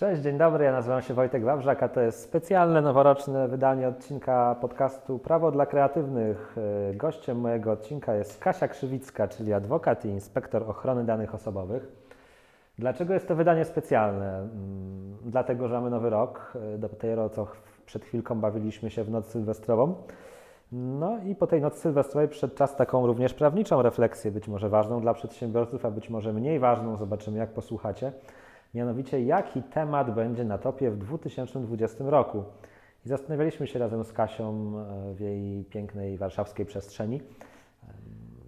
Cześć, dzień dobry, ja nazywam się Wojtek Wawrzak, a to jest specjalne, noworoczne wydanie odcinka podcastu Prawo dla Kreatywnych. E, gościem mojego odcinka jest Kasia Krzywicka, czyli adwokat i inspektor ochrony danych osobowych. Dlaczego jest to wydanie specjalne? Mm, dlatego, że mamy nowy rok, e, dopiero co przed chwilką bawiliśmy się w noc sylwestrową. No i po tej nocy sylwestrowej przyszedł czas taką również prawniczą refleksję, być może ważną dla przedsiębiorców, a być może mniej ważną, zobaczymy jak posłuchacie. Mianowicie, jaki temat będzie na topie w 2020 roku. I zastanawialiśmy się razem z Kasią e, w jej pięknej warszawskiej przestrzeni,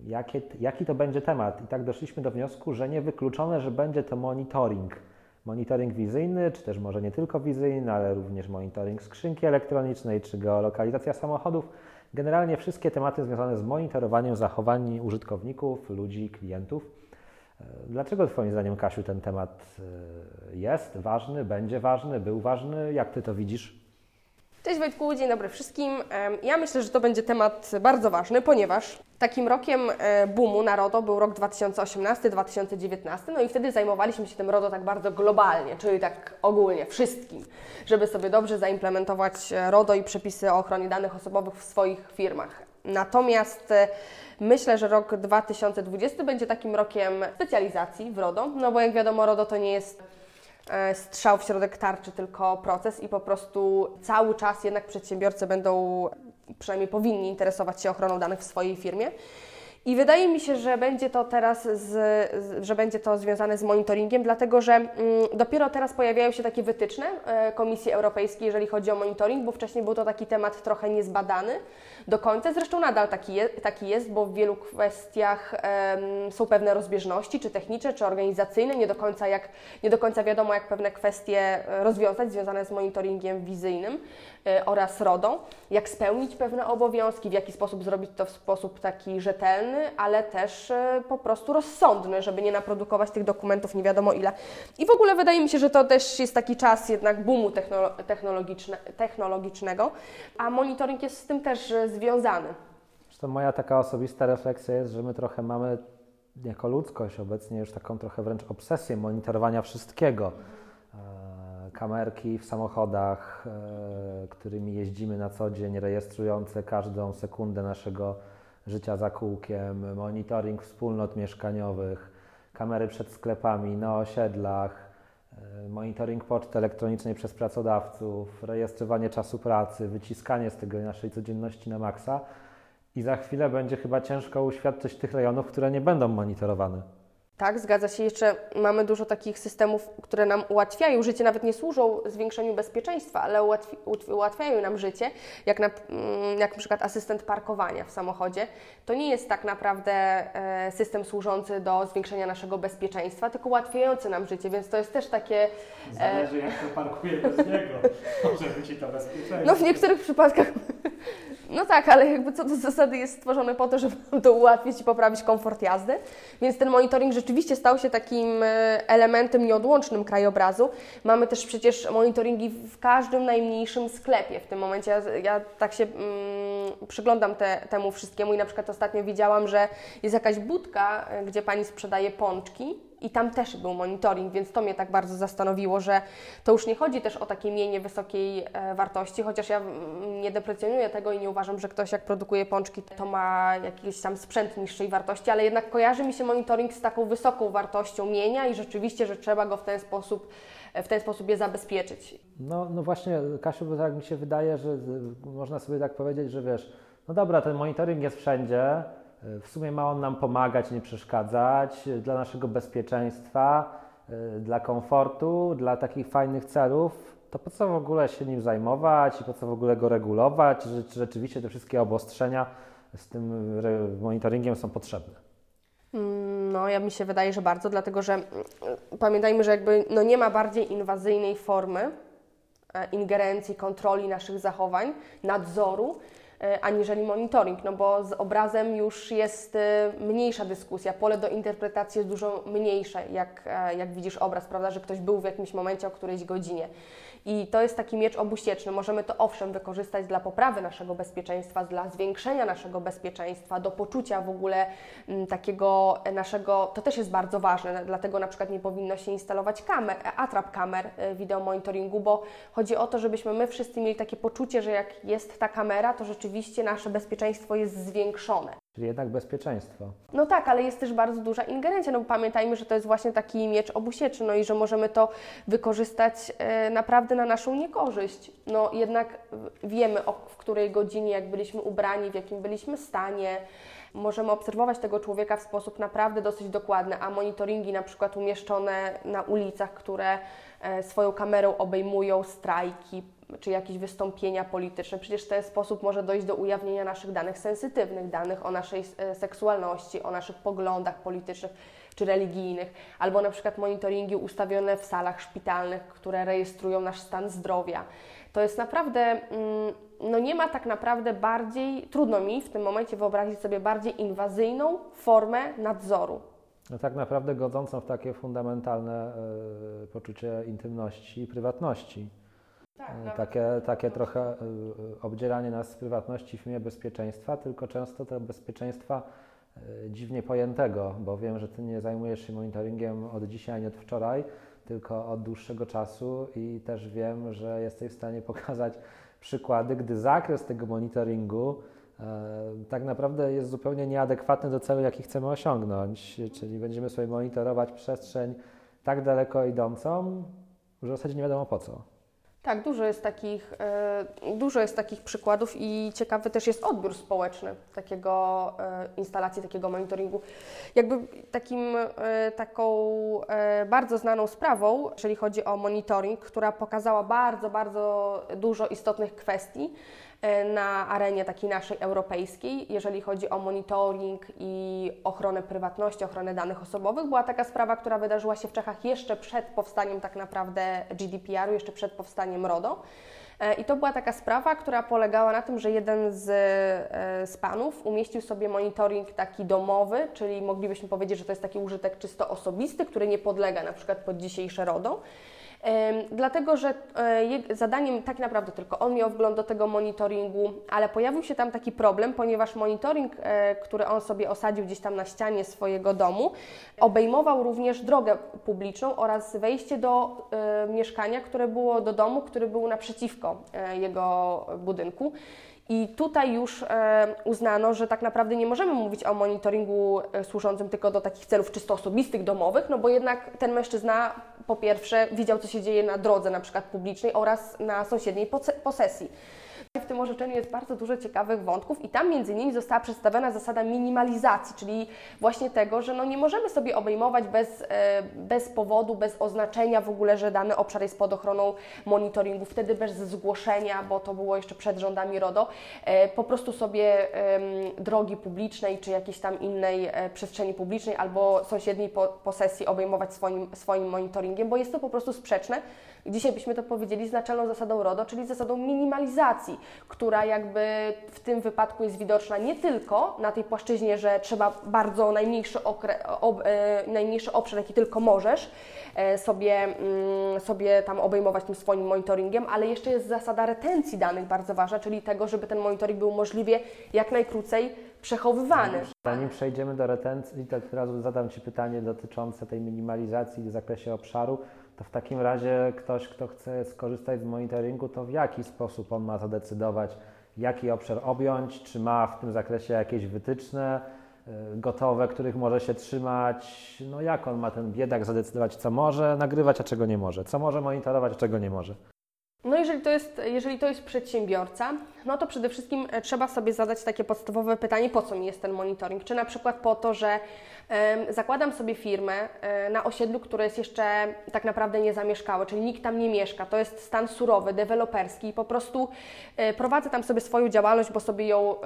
jakie, jaki to będzie temat. I tak doszliśmy do wniosku, że niewykluczone, że będzie to monitoring. Monitoring wizyjny, czy też może nie tylko wizyjny, ale również monitoring skrzynki elektronicznej, czy geolokalizacja samochodów. Generalnie wszystkie tematy związane z monitorowaniem zachowań użytkowników, ludzi, klientów. E, dlaczego Twoim zdaniem, Kasiu, ten temat e, jest ważny, będzie ważny, był ważny? Jak Ty to widzisz? Cześć Wojtku, dzień dobry wszystkim. Ja myślę, że to będzie temat bardzo ważny, ponieważ takim rokiem e, boomu na RODO był rok 2018-2019, no i wtedy zajmowaliśmy się tym RODO tak bardzo globalnie, czyli tak ogólnie wszystkim, żeby sobie dobrze zaimplementować RODO i przepisy o ochronie danych osobowych w swoich firmach. Natomiast e, myślę, że rok 2020 będzie takim rokiem specjalizacji w RODO, no bo jak wiadomo, RODO to nie jest e, strzał w środek tarczy, tylko proces i po prostu cały czas jednak przedsiębiorcy będą, przynajmniej powinni interesować się ochroną danych w swojej firmie. I wydaje mi się, że będzie to teraz, z, że będzie to związane z monitoringiem, dlatego że mm, dopiero teraz pojawiają się takie wytyczne e, Komisji Europejskiej, jeżeli chodzi o monitoring, bo wcześniej był to taki temat trochę niezbadany do końca. Zresztą nadal taki, je, taki jest, bo w wielu kwestiach um, są pewne rozbieżności, czy techniczne, czy organizacyjne. Nie do, końca jak, nie do końca wiadomo, jak pewne kwestie e, rozwiązać związane z monitoringiem wizyjnym oraz RODO, jak spełnić pewne obowiązki, w jaki sposób zrobić to w sposób taki rzetelny ale też e, po prostu rozsądny, żeby nie naprodukować tych dokumentów nie wiadomo ile. I w ogóle wydaje mi się, że to też jest taki czas jednak boomu technologiczne, technologicznego, a monitoring jest z tym też e, związany. Zresztą moja taka osobista refleksja jest, że my trochę mamy jako ludzkość obecnie już taką trochę wręcz obsesję monitorowania wszystkiego. E, kamerki w samochodach, którymi jeździmy na co dzień, rejestrujące każdą sekundę naszego życia za kółkiem, monitoring wspólnot mieszkaniowych, kamery przed sklepami, na osiedlach, e, monitoring poczty elektronicznej przez pracodawców, rejestrowanie czasu pracy, wyciskanie z tego naszej codzienności na maksa. I za chwilę będzie chyba ciężko uświadczyć tych rejonów, które nie będą monitorowane. Tak, zgadza się. Jeszcze mamy dużo takich systemów, które nam ułatwiają życie, nawet nie służą zwiększeniu bezpieczeństwa, ale ułatwi, ułatwiają nam życie, jak na, mm, jak na przykład asystent parkowania w samochodzie. To nie jest tak naprawdę e, system służący do zwiększenia naszego bezpieczeństwa, tylko ułatwiający nam życie, więc to jest też takie... E, Zależy jak to parkuje bez niego, może być i to bezpieczeństwo. No w niektórych przypadkach no tak, ale jakby co do zasady jest stworzone po to, żeby to ułatwić i poprawić komfort jazdy, więc ten monitoring rzeczywiście stał się takim e, elementem nieodłącznym krajobrazu. Mamy też przecież monitoringi w każdym najmniejszym sklepie w tym momencie. Ja, ja tak się mm, przyglądam te, temu wszystkiemu i na przykład ostatnio widziałam, że jest jakaś budka, e, gdzie pani sprzedaje pączki i tam też był monitoring, więc to mnie tak bardzo zastanowiło, że to już nie chodzi też o takie mienie wysokiej e, wartości, chociaż ja mm, nie deprecjonuję tego i nie uważam, że ktoś jak produkuje pączki, to ma jakiś tam sprzęt niższej wartości, ale jednak kojarzy mi się monitoring z taką wysoką wartością mienia i rzeczywiście, że trzeba go w ten sposób w ten sposób je zabezpieczyć. No, no właśnie, Kasiu, bo tak mi się wydaje, że można sobie tak powiedzieć, że wiesz, no dobra, ten monitoring jest wszędzie, w sumie ma on nam pomagać, nie przeszkadzać dla naszego bezpieczeństwa, y, dla komfortu, dla takich fajnych celów. To po co w ogóle się nim zajmować i po co w ogóle go regulować? Czy rzeczywiście te wszystkie obostrzenia z tym monitoringiem są potrzebne? Mm, no, ja mi się wydaje, że bardzo, dlatego że mm, pamiętajmy, że jakby no nie ma bardziej inwazyjnej formy e, ingerencji, kontroli naszych zachowań, nadzoru e, aniżeli monitoring, no bo z obrazem już jest e, mniejsza dyskusja, pole do interpretacji jest dużo mniejsze, jak, e, jak widzisz obraz, prawda, że ktoś był w jakimś momencie o którejś godzinie. I to jest taki miecz obusieczny. Możemy to owszem wykorzystać dla poprawy naszego bezpieczeństwa, dla zwiększenia naszego bezpieczeństwa, do poczucia w ogóle m, takiego naszego, to też jest bardzo ważne, dlatego na przykład nie powinno się instalować kamer, atrap kamer y, wideomonitoringu, bo chodzi o to, żebyśmy my wszyscy mieli takie poczucie, że jak jest ta kamera, to rzeczywiście nasze bezpieczeństwo jest zwiększone. Czyli jednak bezpieczeństwo. No tak, ale jest też bardzo duża ingerencja, no pamiętajmy, że to jest właśnie taki miecz obusieczny, no i że możemy to wykorzystać e, naprawdę na naszą niekorzyść. No jednak wiemy, o, w której godzinie, jak byliśmy ubrani, w jakim byliśmy stanie. Możemy obserwować tego człowieka w sposób naprawdę dosyć dokładny, a monitoringi na przykład umieszczone na ulicach, które e, swoją kamerą obejmują strajki, czy jakieś wystąpienia polityczne. Przecież w ten sposób może dojść do ujawnienia naszych danych sensytywnych, danych o naszej e, seksualności, o naszych poglądach politycznych czy religijnych, albo na przykład monitoringi ustawione w salach szpitalnych, które rejestrują nasz stan zdrowia. To jest naprawdę, mm, no nie ma tak naprawdę bardziej, trudno mi w tym momencie wyobrazić sobie bardziej inwazyjną formę nadzoru. No tak naprawdę godzącą w takie fundamentalne y, poczucie intymności i prywatności. Tak, takie, takie trochę y, obdzieranie nas z prywatności w imię bezpieczeństwa, tylko często to bezpieczeństwa y, dziwnie pojętego, bo wiem, że Ty nie zajmujesz się monitoringiem od dzisiaj, nie od wczoraj, tylko od dłuższego czasu i też wiem, że jesteś w stanie pokazać przykłady, gdy zakres tego monitoringu e, tak naprawdę jest zupełnie nieadekwatny do celu, jaki chcemy osiągnąć, czyli będziemy sobie monitorować przestrzeń tak daleko idącą, że w zasadzie nie wiadomo po co. Tak, dużo jest takich, e, dużo jest takich przykładów i ciekawy też jest odbiór społeczny takiego e, instalacji, takiego monitoringu. Jakby takim, e, taką bardzo znaną sprawą, jeżeli chodzi o monitoring, która pokazała bardzo, bardzo dużo istotnych kwestii, na arenie takiej naszej europejskiej, jeżeli chodzi o monitoring i ochronę prywatności, ochronę danych osobowych. Była taka sprawa, która wydarzyła się w Czechach jeszcze przed powstaniem tak naprawdę GDPR-u, jeszcze przed powstaniem RODO. E, I to była taka sprawa, która polegała na tym, że jeden z, e, z panów umieścił sobie monitoring taki domowy, czyli moglibyśmy powiedzieć, że to jest taki użytek czysto osobisty, który nie podlega na przykład pod dzisiejsze RODO. Dlatego, że e, zadaniem tak naprawdę tylko on miał wgląd do tego monitoringu, ale pojawił się tam taki problem, ponieważ monitoring, e, który on sobie osadził gdzieś tam na ścianie swojego domu, obejmował również drogę publiczną oraz wejście do e, mieszkania, które było do domu, który był naprzeciwko jego budynku. I tutaj już e, uznano, że tak naprawdę nie możemy mówić o monitoringu e, służącym tylko do takich celów czysto osobistych, domowych, no bo jednak ten mężczyzna po pierwsze widział, co się dzieje na drodze na przykład publicznej oraz na sąsiedniej posesji. W tym orzeczeniu jest bardzo dużo ciekawych wątków i tam między innymi została przedstawiona zasada minimalizacji, czyli właśnie tego, że no nie możemy sobie obejmować bez, e, bez powodu, bez oznaczenia w ogóle, że dany obszar jest pod ochroną monitoringu, wtedy bez zgłoszenia, bo to było jeszcze przed rządami RODO, e, po prostu sobie drogi publicznej czy jakiejś tam innej e, przestrzeni publicznej albo sąsiedniej posesji obejmować swoim, swoim monitoringiem, bo jest to po prostu sprzeczne Dzisiaj byśmy to powiedzieli z naczelną zasadą RODO, czyli zasadą minimalizacji, która jakby w tym wypadku jest widoczna nie tylko na tej płaszczyźnie, że trzeba bardzo najmniejszy, okre, ob, e, najmniejszy obszar, jaki tylko możesz, e, sobie, mm, sobie tam obejmować tym swoim monitoringiem, ale jeszcze jest zasada retencji danych bardzo ważna, czyli tego, żeby ten monitoring był możliwie jak najkrócej przechowywany. Zanim przejdziemy do retencji, to od razu zadam Ci pytanie dotyczące tej minimalizacji w zakresie obszaru to w takim razie ktoś, kto chce skorzystać z monitoringu, to w jaki sposób on ma zadecydować, jaki obszar objąć, czy ma w tym zakresie jakieś wytyczne y, gotowe, których może się trzymać, no jak on ma ten biedak zadecydować, co może nagrywać, a czego nie może, co może monitorować, a czego nie może. No jeżeli to, jest, jeżeli to jest przedsiębiorca, no to przede wszystkim e, trzeba sobie zadać takie podstawowe pytanie, po co mi jest ten monitoring? Czy na przykład po to, że zakładam sobie firmę e, na osiedlu, które jest jeszcze tak naprawdę niezamieszkałe, czyli nikt tam nie mieszka. To jest stan surowy, deweloperski i po prostu e, prowadzę tam sobie swoją działalność, bo sobie ją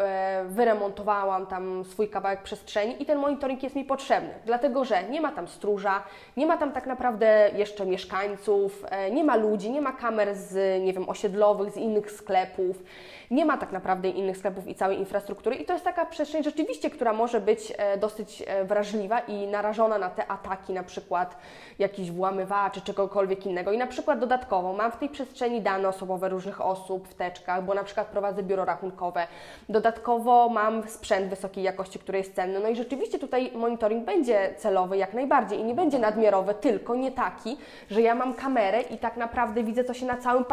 wyremontowałam, tam swój kawałek przestrzeni i ten monitoring jest mi potrzebny, dlatego że nie ma tam stróża, nie ma tam tak naprawdę jeszcze mieszkańców, nie ma ludzi, nie ma kamer z nie wiem, osiedlowych, z innych sklepów. Nie ma tak naprawdę innych sklepów i całej infrastruktury i to jest taka przestrzeń rzeczywiście, która może być e, dosyć e, wrażliwa i narażona na te ataki, na przykład jakichś włamywaczy, czegokolwiek innego. I na przykład dodatkowo mam w tej przestrzeni dane osobowe różnych osób w teczkach, bo na przykład prowadzę biuro rachunkowe. Dodatkowo mam sprzęt wysokiej jakości, który jest cenny. No i rzeczywiście tutaj monitoring będzie celowy jak najbardziej i nie będzie nadmiarowy, tylko nie taki, że ja mam kamerę i tak naprawdę widzę, co się na całym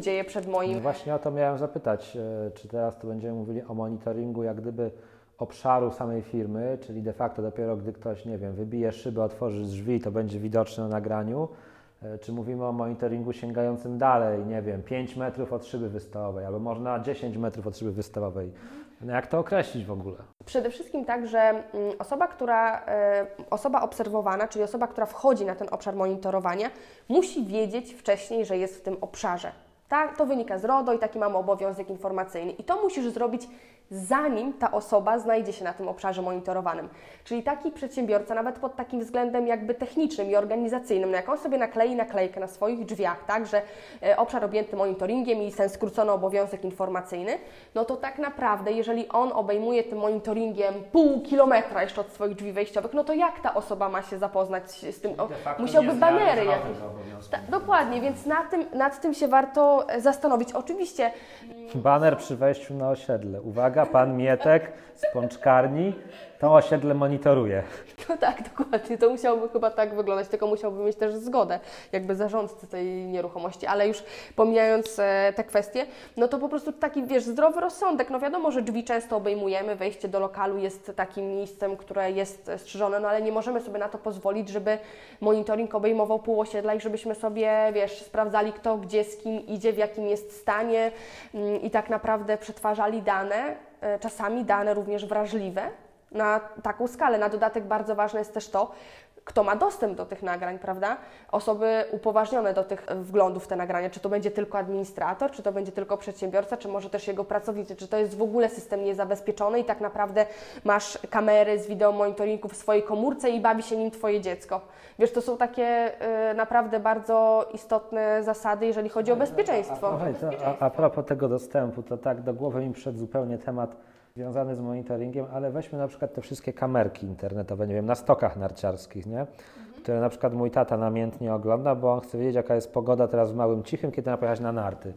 dzieje przed moim. No właśnie o to miałem zapytać, e, czy teraz tu będziemy mówili o monitoringu jak gdyby obszaru samej firmy, czyli de facto dopiero gdy ktoś, nie wiem, wybije szybę, otworzy drzwi, to będzie widoczne na nagraniu, e, czy mówimy o monitoringu sięgającym dalej, nie wiem, 5 metrów od szyby wystawowej, albo można 10 metrów od szyby wystawowej. No jak to określić w ogóle? Przede wszystkim tak, że mm, osoba, która, e, osoba obserwowana, czyli osoba, która wchodzi na ten obszar monitorowania, musi wiedzieć wcześniej, że jest w tym obszarze. Tak, to wynika z RODO i taki mamy obowiązek informacyjny. I to musisz zrobić zanim ta osoba znajdzie się na tym obszarze monitorowanym. Czyli taki przedsiębiorca, nawet pod takim względem jakby technicznym i organizacyjnym, no jak on sobie naklei naklejkę na swoich drzwiach, tak, że e, obszar objęty monitoringiem i ten skrócony obowiązek informacyjny, no to tak naprawdę, jeżeli on obejmuje tym monitoringiem pół kilometra jeszcze od swoich drzwi wejściowych, no to jak ta osoba ma się zapoznać z tym? Musiałby banery jakieś. Ta, dokładnie, więc nad tym, nad tym się warto zastanowić. Oczywiście Baner przy wejściu na osiedle. Uwaga, pan Mietek z pączkarni to osiedle monitoruje. No tak, dokładnie. To musiałoby chyba tak wyglądać, tylko musiałby mieć też zgodę jakby zarządcy tej nieruchomości. Ale już pomijając e, te kwestie, no to po prostu taki, wiesz, zdrowy rozsądek. No wiadomo, że drzwi często obejmujemy, wejście do lokalu jest takim miejscem, które jest strzyżone, no ale nie możemy sobie na to pozwolić, żeby monitoring obejmował pół osiedla i żebyśmy sobie, wiesz, sprawdzali kto, gdzie, z kim idzie, w jakim jest stanie mm, i tak naprawdę przetwarzali dane, e, czasami dane również wrażliwe, na taką skalę. Na dodatek bardzo ważne jest też to, kto ma dostęp do tych nagrań, prawda? Osoby upoważnione do tych wglądów w te nagrania, czy to będzie tylko administrator, czy to będzie tylko przedsiębiorca, czy może też jego pracownicy, czy to jest w ogóle system niezabezpieczony i tak naprawdę masz kamery z wideomonitoringu w swojej komórce i bawi się nim Twoje dziecko. Wiesz, to są takie y, naprawdę bardzo istotne zasady, jeżeli chodzi o bezpieczeństwo. Słuchaj, to, a, a propos tego dostępu, to tak do głowy mi przyszedł zupełnie temat związany z monitoringiem, ale weźmy na przykład te wszystkie kamerki internetowe, nie wiem, na stokach narciarskich, nie? które na przykład mój tata namiętnie ogląda, bo on chce wiedzieć, jaka jest pogoda teraz w Małym Cichym, kiedy ma pojechać na narty.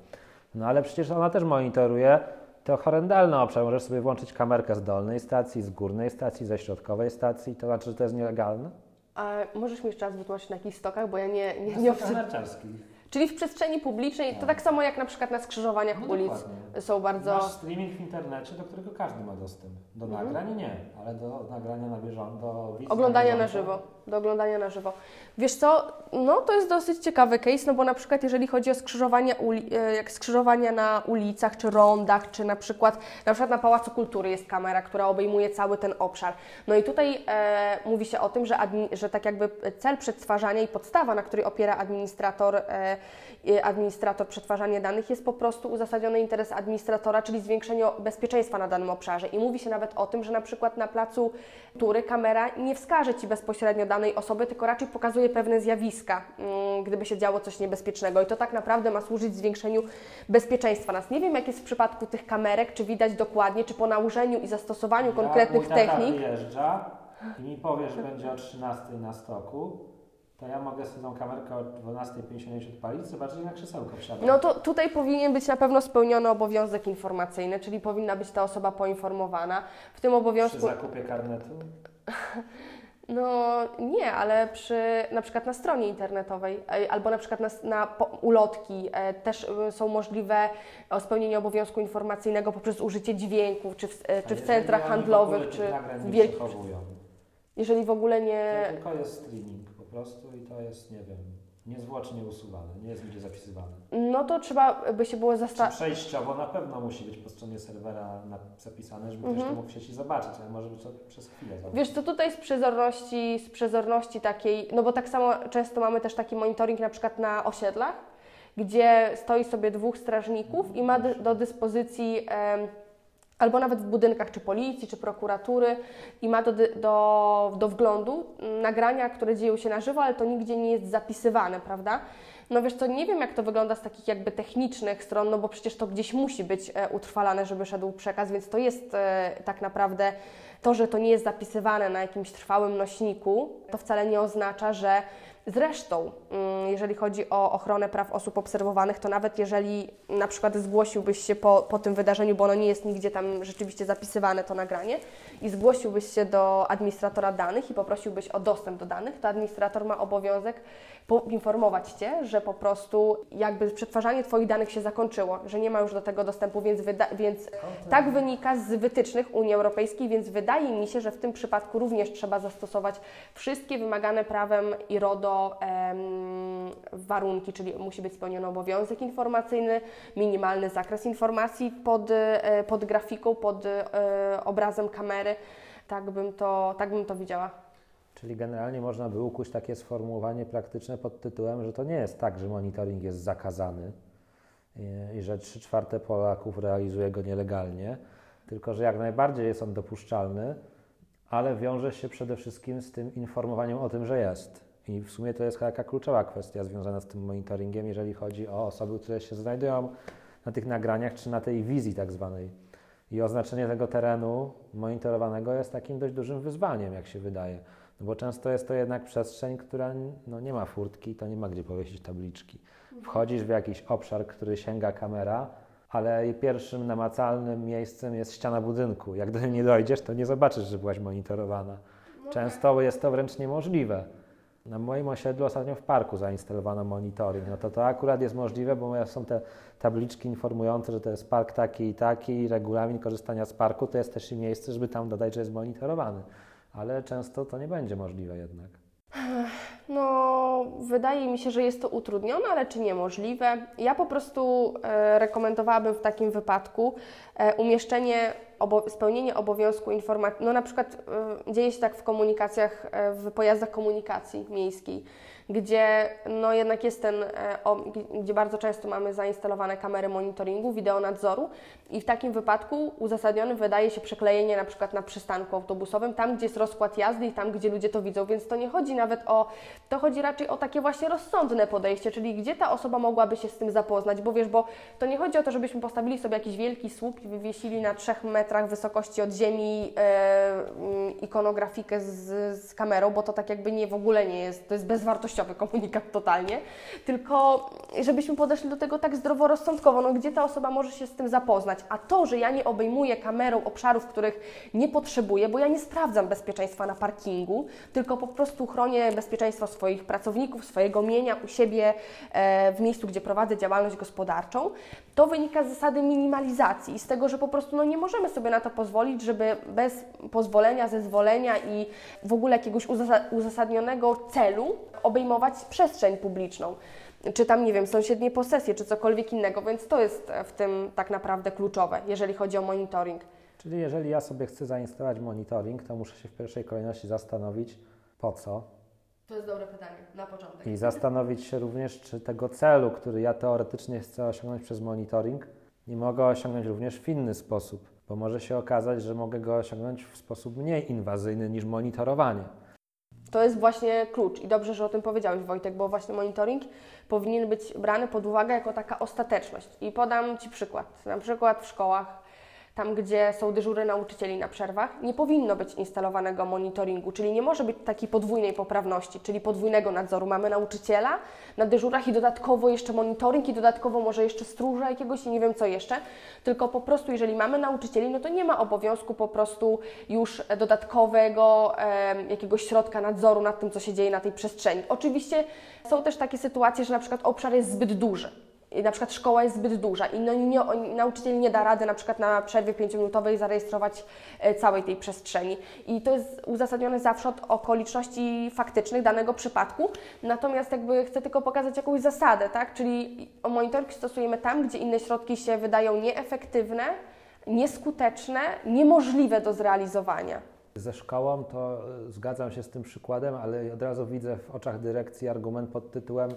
No ale przecież ona też monitoruje to horrendalny obszar. Możesz sobie włączyć kamerkę z dolnej stacji, z górnej stacji, ze środkowej stacji. To znaczy, że to jest nielegalne? A możesz mi jeszcze raz wytłumaczyć na jakich stokach, bo ja nie, nie, Na nie stokach narciarskich. Czyli w przestrzeni publicznej, to tak samo jak na przykład na skrzyżowaniach No ulic dokładnie. są bardzo... Masz streaming w internecie, do którego każdy ma dostęp. Do Mhm. nagrań nie, ale do nagrania na bieżąco, do Oglądania na bieżąco. żywo, do oglądania na żywo. Wiesz co, no to jest dosyć ciekawy case, no bo na przykład jeżeli chodzi o skrzyżowania, uli- e, jak skrzyżowania na ulicach, czy rondach, czy na przykład, na przykład na Pałacu Kultury jest kamera, która obejmuje cały ten obszar. No i tutaj e, mówi się o tym, że, admi- że tak jakby cel przetwarzania i podstawa, na której opiera administrator, e, administrator przetwarzania danych jest po prostu uzasadniony interes administratora, czyli zwiększenie bezpieczeństwa na danym obszarze. I mówi się nawet o tym, że na przykład na placu Tury kamera nie wskaże Ci bezpośrednio danej osoby, tylko raczej pokazuje pewne zjawiska, mm, gdyby się działo coś niebezpiecznego. I to tak naprawdę ma służyć zwiększeniu bezpieczeństwa nas. Nie wiem, jak jest w przypadku tych kamerek, czy widać dokładnie, czy po nałożeniu i zastosowaniu konkretnych Jak mój tata technik. wyjeżdża i mi powie, że będzie o 13 na stoku, to ja mogę sobie tą kamerkę o 12.50 odpalić, zobaczyć jak krzesełko wsiada. No to tutaj powinien być na pewno spełniony obowiązek informacyjny, czyli powinna być ta osoba poinformowana. W tym Przy obowiązku. zakupie karnetu. No nie, ale przy na przykład na stronie internetowej e, albo na przykład na, na ulotki e, też e, są możliwe spełnienie obowiązku informacyjnego poprzez użycie dźwięku, czy w, e, czy w centrach w handlowych, ogóle czy w wielkich. Jeżeli w ogóle nie. To tylko jest streaming prostu i to jest, nie wiem, niezwłocznie usuwane, nie jest nigdzie zapisywane. No to trzeba by się było zastanowić. przejściowo na pewno musi być po stronie serwera zapisane, żeby ktoś to mógł w sieci zobaczyć, ale może być to przez chwilę. Mhm. Wiesz, to tutaj z przezorności, z przezorności takiej, no bo tak samo często mamy też taki monitoring na przykład na osiedlach, gdzie stoi sobie dwóch strażników i ma dy, do dyspozycji albo nawet w budynkach czy policji, czy prokuratury i ma do, do, do wglądu nagrania, które dzieją się na żywo, ale to nigdzie nie jest zapisywane, prawda? No wiesz co, nie wiem jak to wygląda z takich jakby technicznych stron, no bo przecież to gdzieś musi być e, utrwalane, żeby szedł przekaz, więc to jest e, tak naprawdę to, że to nie jest zapisywane na jakimś trwałym nośniku, to wcale nie oznacza, że Zresztą, mm, jeżeli chodzi o ochronę praw osób obserwowanych, to nawet jeżeli na przykład zgłosiłbyś się po, po tym wydarzeniu, bo ono nie jest nigdzie tam rzeczywiście zapisywane, to nagranie, i zgłosiłbyś się do administratora danych i poprosiłbyś o dostęp do danych, to administrator ma obowiązek poinformować Cię, że po prostu jakby przetwarzanie Twoich danych się zakończyło, że nie ma już do tego dostępu, więc, więc tak wynika z wytycznych Unii Europejskiej, więc wydaje mi się, że w tym przypadku również trzeba zastosować wszystkie wymagane prawem i RODO em, warunki, czyli musi być spełniony obowiązek informacyjny, minimalny zakres informacji pod, e, pod grafiką, pod e, obrazem kamery. Tak bym to, tak bym to widziała. Czyli generalnie można by ukuć takie sformułowanie praktyczne pod tytułem, że to nie jest tak, że monitoring jest zakazany i, że 3 czwarte Polaków realizuje go nielegalnie, tylko że jak najbardziej jest on dopuszczalny, ale wiąże się przede wszystkim z tym informowaniem o tym, że jest. I w sumie to jest taka kluczowa kwestia związana z tym monitoringiem, jeżeli chodzi o osoby, które się znajdują na tych nagraniach czy na tej wizji tak zwanej. I oznaczenie tego terenu monitorowanego jest takim dość dużym wyzwaniem, jak się wydaje. No bo często jest to jednak przestrzeń, która no nie ma furtki, to nie ma gdzie powiesić tabliczki. Wchodzisz w jakiś obszar, który sięga kamera, ale pierwszym namacalnym miejscem jest ściana budynku. Jak do niej nie dojdziesz, to nie zobaczysz, że byłaś monitorowana. No często tak. jest to wręcz niemożliwe. Na moim osiedlu ostatnio w parku zainstalowano monitoring. No to to akurat jest możliwe, bo są te tabliczki informujące, że to jest park taki i taki, regulamin korzystania z parku, to jest też i miejsce, żeby tam dodać, że jest monitorowany ale często to nie będzie możliwe jednak. No, wydaje mi się, że jest to utrudnione, ale czy niemożliwe? Ja po prostu e, rekomendowałabym w takim wypadku e, umieszczenie, obo spełnienie obowiązku informacji. No, na przykład e, dzieje się tak w komunikacjach, e, w pojazdach komunikacji miejskiej gdzie no jednak jest ten, e, gdzie bardzo często mamy zainstalowane kamery monitoringu, wideonadzoru i w takim wypadku uzasadnione wydaje się przeklejenie na przykład na przystanku autobusowym, tam gdzie jest rozkład jazdy i tam gdzie ludzie to widzą, więc to nie chodzi nawet o, to chodzi raczej o takie właśnie rozsądne podejście, czyli gdzie ta osoba mogłaby się z tym zapoznać, bo wiesz, bo to nie chodzi o to, żebyśmy postawili sobie jakiś wielki słup i wywiesili na trzech metrach wysokości od ziemi e, ikonografikę z, z kamerą, bo to tak jakby nie w ogóle nie jest, to jest bezwartościowe wartościowy komunikat totalnie, tylko żebyśmy podeszli do tego tak zdroworozsądkowo, no gdzie ta osoba może się z tym zapoznać. A to, że ja nie obejmuję kamerą obszarów, których nie potrzebuję, bo ja nie sprawdzam bezpieczeństwa na parkingu, tylko po prostu chronię bezpieczeństwo swoich pracowników, swojego mienia u siebie e, w miejscu, gdzie prowadzę działalność gospodarczą, to wynika z zasady minimalizacji i z tego, że po prostu no, nie możemy sobie na to pozwolić, żeby bez pozwolenia, zezwolenia i w ogóle jakiegoś uzasadnionego celu obejmować przestrzeń publiczną, czy tam, nie wiem, sąsiednie posesje, czy cokolwiek innego, więc to jest w tym tak naprawdę kluczowe, jeżeli chodzi o monitoring. Czyli jeżeli ja sobie chcę zainstalować monitoring, to muszę się w pierwszej kolejności zastanowić, po co. To jest dobre pytanie, na początek. I zastanowić się również, czy tego celu, który ja teoretycznie chcę osiągnąć przez monitoring, nie mogę osiągnąć również w inny sposób, bo może się okazać, że mogę go osiągnąć w sposób mniej inwazyjny niż monitorowanie. To jest właśnie klucz i dobrze, że o tym powiedziałeś Wojtek, bo właśnie monitoring powinien być brany pod uwagę jako taka ostateczność. I podam Ci przykład. Na przykład w szkołach tam gdzie są dyżury nauczycieli na przerwach, nie powinno być instalowanego monitoringu, czyli nie może być takiej podwójnej poprawności, czyli podwójnego nadzoru. Mamy nauczyciela na dyżurach i dodatkowo jeszcze monitoring i dodatkowo może jeszcze stróża jakiegoś i nie wiem co jeszcze, tylko po prostu jeżeli mamy nauczycieli, no to nie ma obowiązku po prostu już dodatkowego e, jakiegoś środka nadzoru nad tym, co się dzieje na tej przestrzeni. Oczywiście są też takie sytuacje, że na przykład obszar jest zbyt duży na przykład szkoła jest zbyt duża i no, nie, nauczyciel nie da rady na przykład na przerwie pięciominutowej zarejestrować e, całej tej przestrzeni. I to jest uzasadnione zawsze od okoliczności faktycznych danego przypadku. Natomiast jakby chcę tylko pokazać jakąś zasadę, tak? Czyli monitoring stosujemy tam, gdzie inne środki się wydają nieefektywne, nieskuteczne, niemożliwe do zrealizowania. Ze szkołą to e, zgadzam się z tym przykładem, ale od razu widzę w oczach dyrekcji argument pod tytułem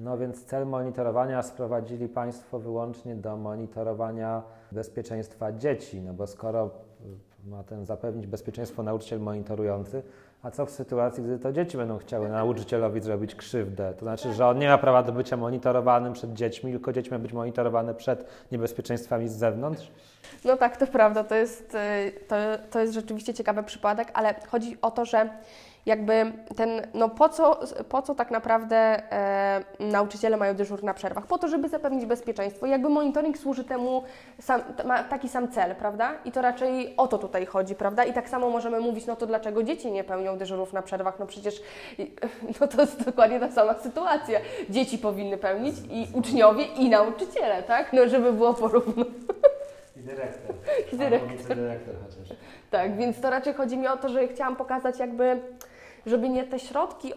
no więc cel monitorowania sprowadzili Państwo wyłącznie do monitorowania bezpieczeństwa dzieci, no bo skoro ma ten zapewnić bezpieczeństwo nauczyciel monitorujący, A co w sytuacji, gdy to dzieci będą chciały nauczycielowi zrobić krzywdę? To znaczy, że on nie ma prawa do bycia monitorowanym przed dziećmi, tylko dzieci mają być monitorowane przed niebezpieczeństwami z zewnątrz? No tak, to prawda, to jest, y, to, to jest rzeczywiście ciekawy przypadek, ale chodzi o to, że jakby ten, no po co, po co tak naprawdę e, nauczyciele mają dyżur na przerwach? Po to, żeby zapewnić bezpieczeństwo. I jakby monitoring służy temu, sam, ma taki sam cel, prawda? I to raczej o to tutaj chodzi, prawda? I tak samo możemy mówić, no to dlaczego dzieci nie pełnią dyżurów na przerwach? No przecież no to jest dokładnie ta sama sytuacja. Dzieci powinny pełnić i uczniowie, i nauczyciele, tak? No żeby było porówno. I dyrektor. I dyrektor. dyrektor chociaż. Tak, więc to raczej chodzi mi o to, że chciałam pokazać jakby, żeby nie te środki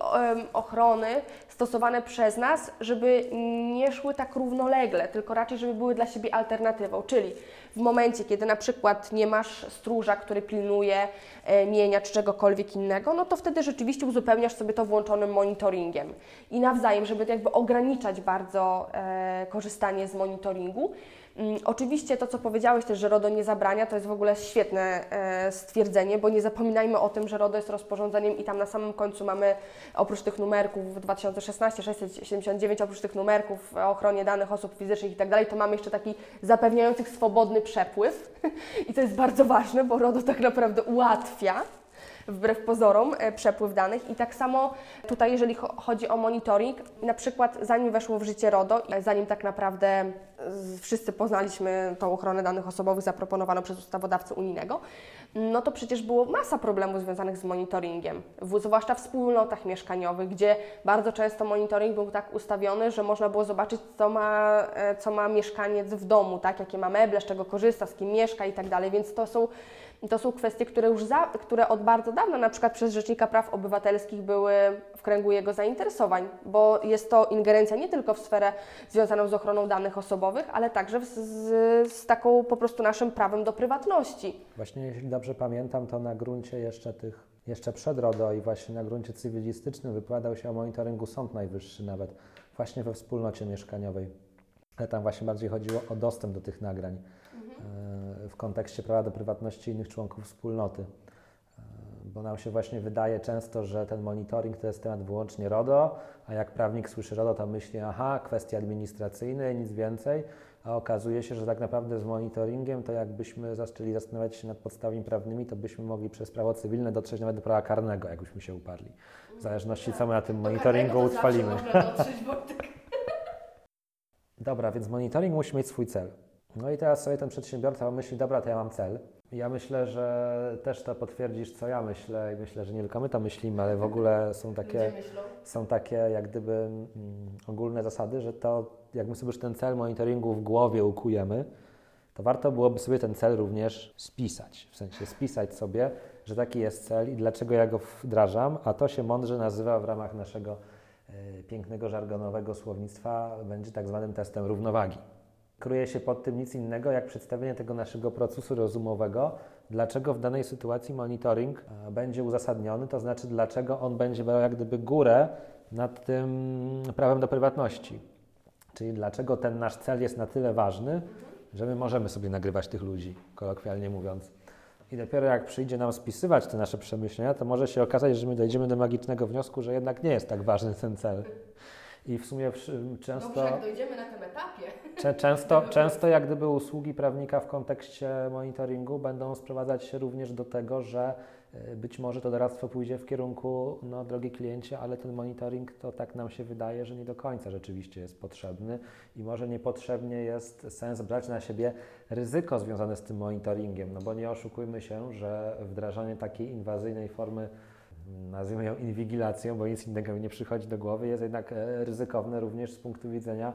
ochrony stosowane przez nas, żeby nie szły tak równolegle, tylko raczej, żeby były dla siebie alternatywą. Czyli w momencie, kiedy na przykład nie masz stróża, który pilnuje e, mienia czy czegokolwiek innego, no to wtedy rzeczywiście uzupełniasz sobie to włączonym monitoringiem. I nawzajem, żeby jakby ograniczać bardzo e, korzystanie z monitoringu. Mm, Oczywiście to, co powiedziałeś też, że RODO nie zabrania, to jest w ogóle świetne e, stwierdzenie, bo nie zapominajmy o tym, że RODO jest rozporządzeniem i tam na samym końcu mamy oprócz tych numerków w 2016 679, oprócz tych numerków o ochronie danych osób fizycznych i tak dalej, to mamy jeszcze taki zapewniających swobodny przepływ. I to jest bardzo ważne, bo RODO tak naprawdę ułatwia wbrew pozorom e, przepływ danych. I tak samo tutaj jeżeli cho- chodzi o monitoring, na przykład zanim weszło w życie RODO, zanim tak naprawdę wszyscy poznaliśmy tą ochronę danych osobowych zaproponowaną przez ustawodawcę unijnego, no to przecież było masa problemów związanych z monitoringiem, zwłaszcza w wspólnotach mieszkaniowych, gdzie bardzo często monitoring był tak ustawiony, że można było zobaczyć, co ma, e, co ma mieszkaniec w domu, tak, jakie ma meble, z czego korzysta, z kim mieszka i tak dalej, więc to są to są kwestie, które już za, które od bardzo dawna, na przykład przez Rzecznika Praw Obywatelskich były w kręgu jego zainteresowań, bo jest to ingerencja nie tylko w sferę związaną z ochroną danych osobowych, ale także z, z, z taką po prostu naszym prawem do prywatności. Właśnie jeśli dobrze pamiętam, to na gruncie jeszcze tych, jeszcze przed RODO i właśnie na gruncie cywilistycznym wypowiadał się o monitoringu Sąd Najwyższy nawet, właśnie we wspólnocie mieszkaniowej. Ale tam właśnie bardziej chodziło o dostęp do tych nagrań e, w kontekście prawa do prywatności innych członków wspólnoty. E, Bo nam się właśnie wydaje często, że ten monitoring to jest temat wyłącznie RODO, a jak prawnik słyszy RODO, to myśli, aha, kwestie administracyjne i nic więcej, a okazuje się, że tak naprawdę z monitoringiem, to jakbyśmy zaczęli zastanawiać się nad podstawami prawnymi, to byśmy mogli przez prawo cywilne dotrzeć nawet do prawa karnego, jakbyśmy się uparli. W zależności co my na tym monitoringu utrwalimy. Dobra, więc monitoring musi mieć swój cel. No i teraz sobie ten przedsiębiorca myśli, dobra, to ja mam cel. Ja myślę, że też to potwierdzisz, co ja myślę i myślę, że nie tylko my to myślimy, ale w ogóle są takie, są takie jak gdyby mm, ogólne zasady, że to jak my sobie już ten cel monitoringu w głowie ukujemy, to warto byłoby sobie ten cel również spisać. W sensie spisać sobie, że taki jest cel i dlaczego ja go wdrażam, a to się mądrze nazywa w ramach naszego e, pięknego żargonowego słownictwa, będzie tak zwanym testem równowagi. Kryje się pod tym nic innego, jak przedstawienie tego naszego procesu rozumowego, dlaczego w danej sytuacji monitoring e, będzie uzasadniony, to znaczy dlaczego on będzie brał jak gdyby górę nad tym prawem do prywatności. Czyli dlaczego ten nasz cel jest na tyle ważny, że my możemy sobie nagrywać tych ludzi, kolokwialnie mówiąc. I dopiero jak przyjdzie nam spisywać te nasze przemyślenia, to może się okazać, że my dojdziemy do magicznego wniosku, że jednak nie jest tak ważny ten cel. I w sumie często, dojdziemy na tym etapie. cze- często, często jak gdyby usługi prawnika w kontekście monitoringu będą sprowadzać się również do tego, że y, być może to doradztwo pójdzie w kierunku, no drogi kliencie, ale ten monitoring to tak nam się wydaje, że nie do końca rzeczywiście jest potrzebny i może niepotrzebnie jest sens brać na siebie ryzyko związane z tym monitoringiem, no bo nie oszukujmy się, że wdrażanie takiej inwazyjnej formy nazwijmy ją inwigilacją, bo nic innego mi nie przychodzi do głowy, jest jednak e, ryzykowne również z punktu widzenia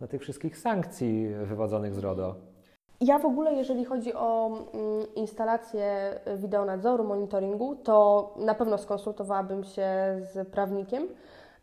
no, tych wszystkich sankcji wywodzonych z RODO. Ja w ogóle, jeżeli chodzi o mm, instalację wideonadzoru, monitoringu, to na pewno skonsultowałabym się z prawnikiem,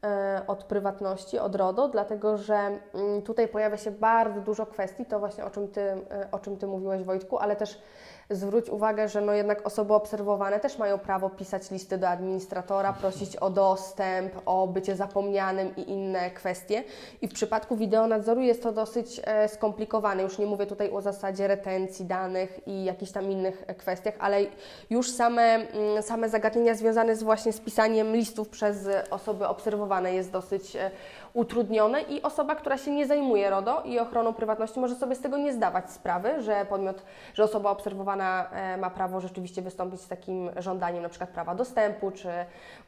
e, od prywatności, od RODO, dlatego że mm, tutaj pojawia się bardzo dużo kwestii, to właśnie o czym Ty, e, o czym ty mówiłeś Wojtku, ale też zwróć uwagę, że no jednak osoby obserwowane też mają prawo pisać listy do administratora, prosić o dostęp, o bycie zapomnianym i inne kwestie. I w przypadku wideonadzoru jest to dosyć e, skomplikowane. Już nie mówię tutaj o zasadzie retencji danych i jakichś tam innych kwestiach, ale już same, mm, same zagadnienia związane z właśnie z pisaniem listów przez osoby obserwowane jest dosyć e, utrudnione i osoba, która się nie zajmuje RODO i ochroną prywatności może sobie z tego nie zdawać sprawy, że podmiot, że osoba obserwowana e, ma prawo rzeczywiście wystąpić z takim żądaniem na przykład prawa dostępu czy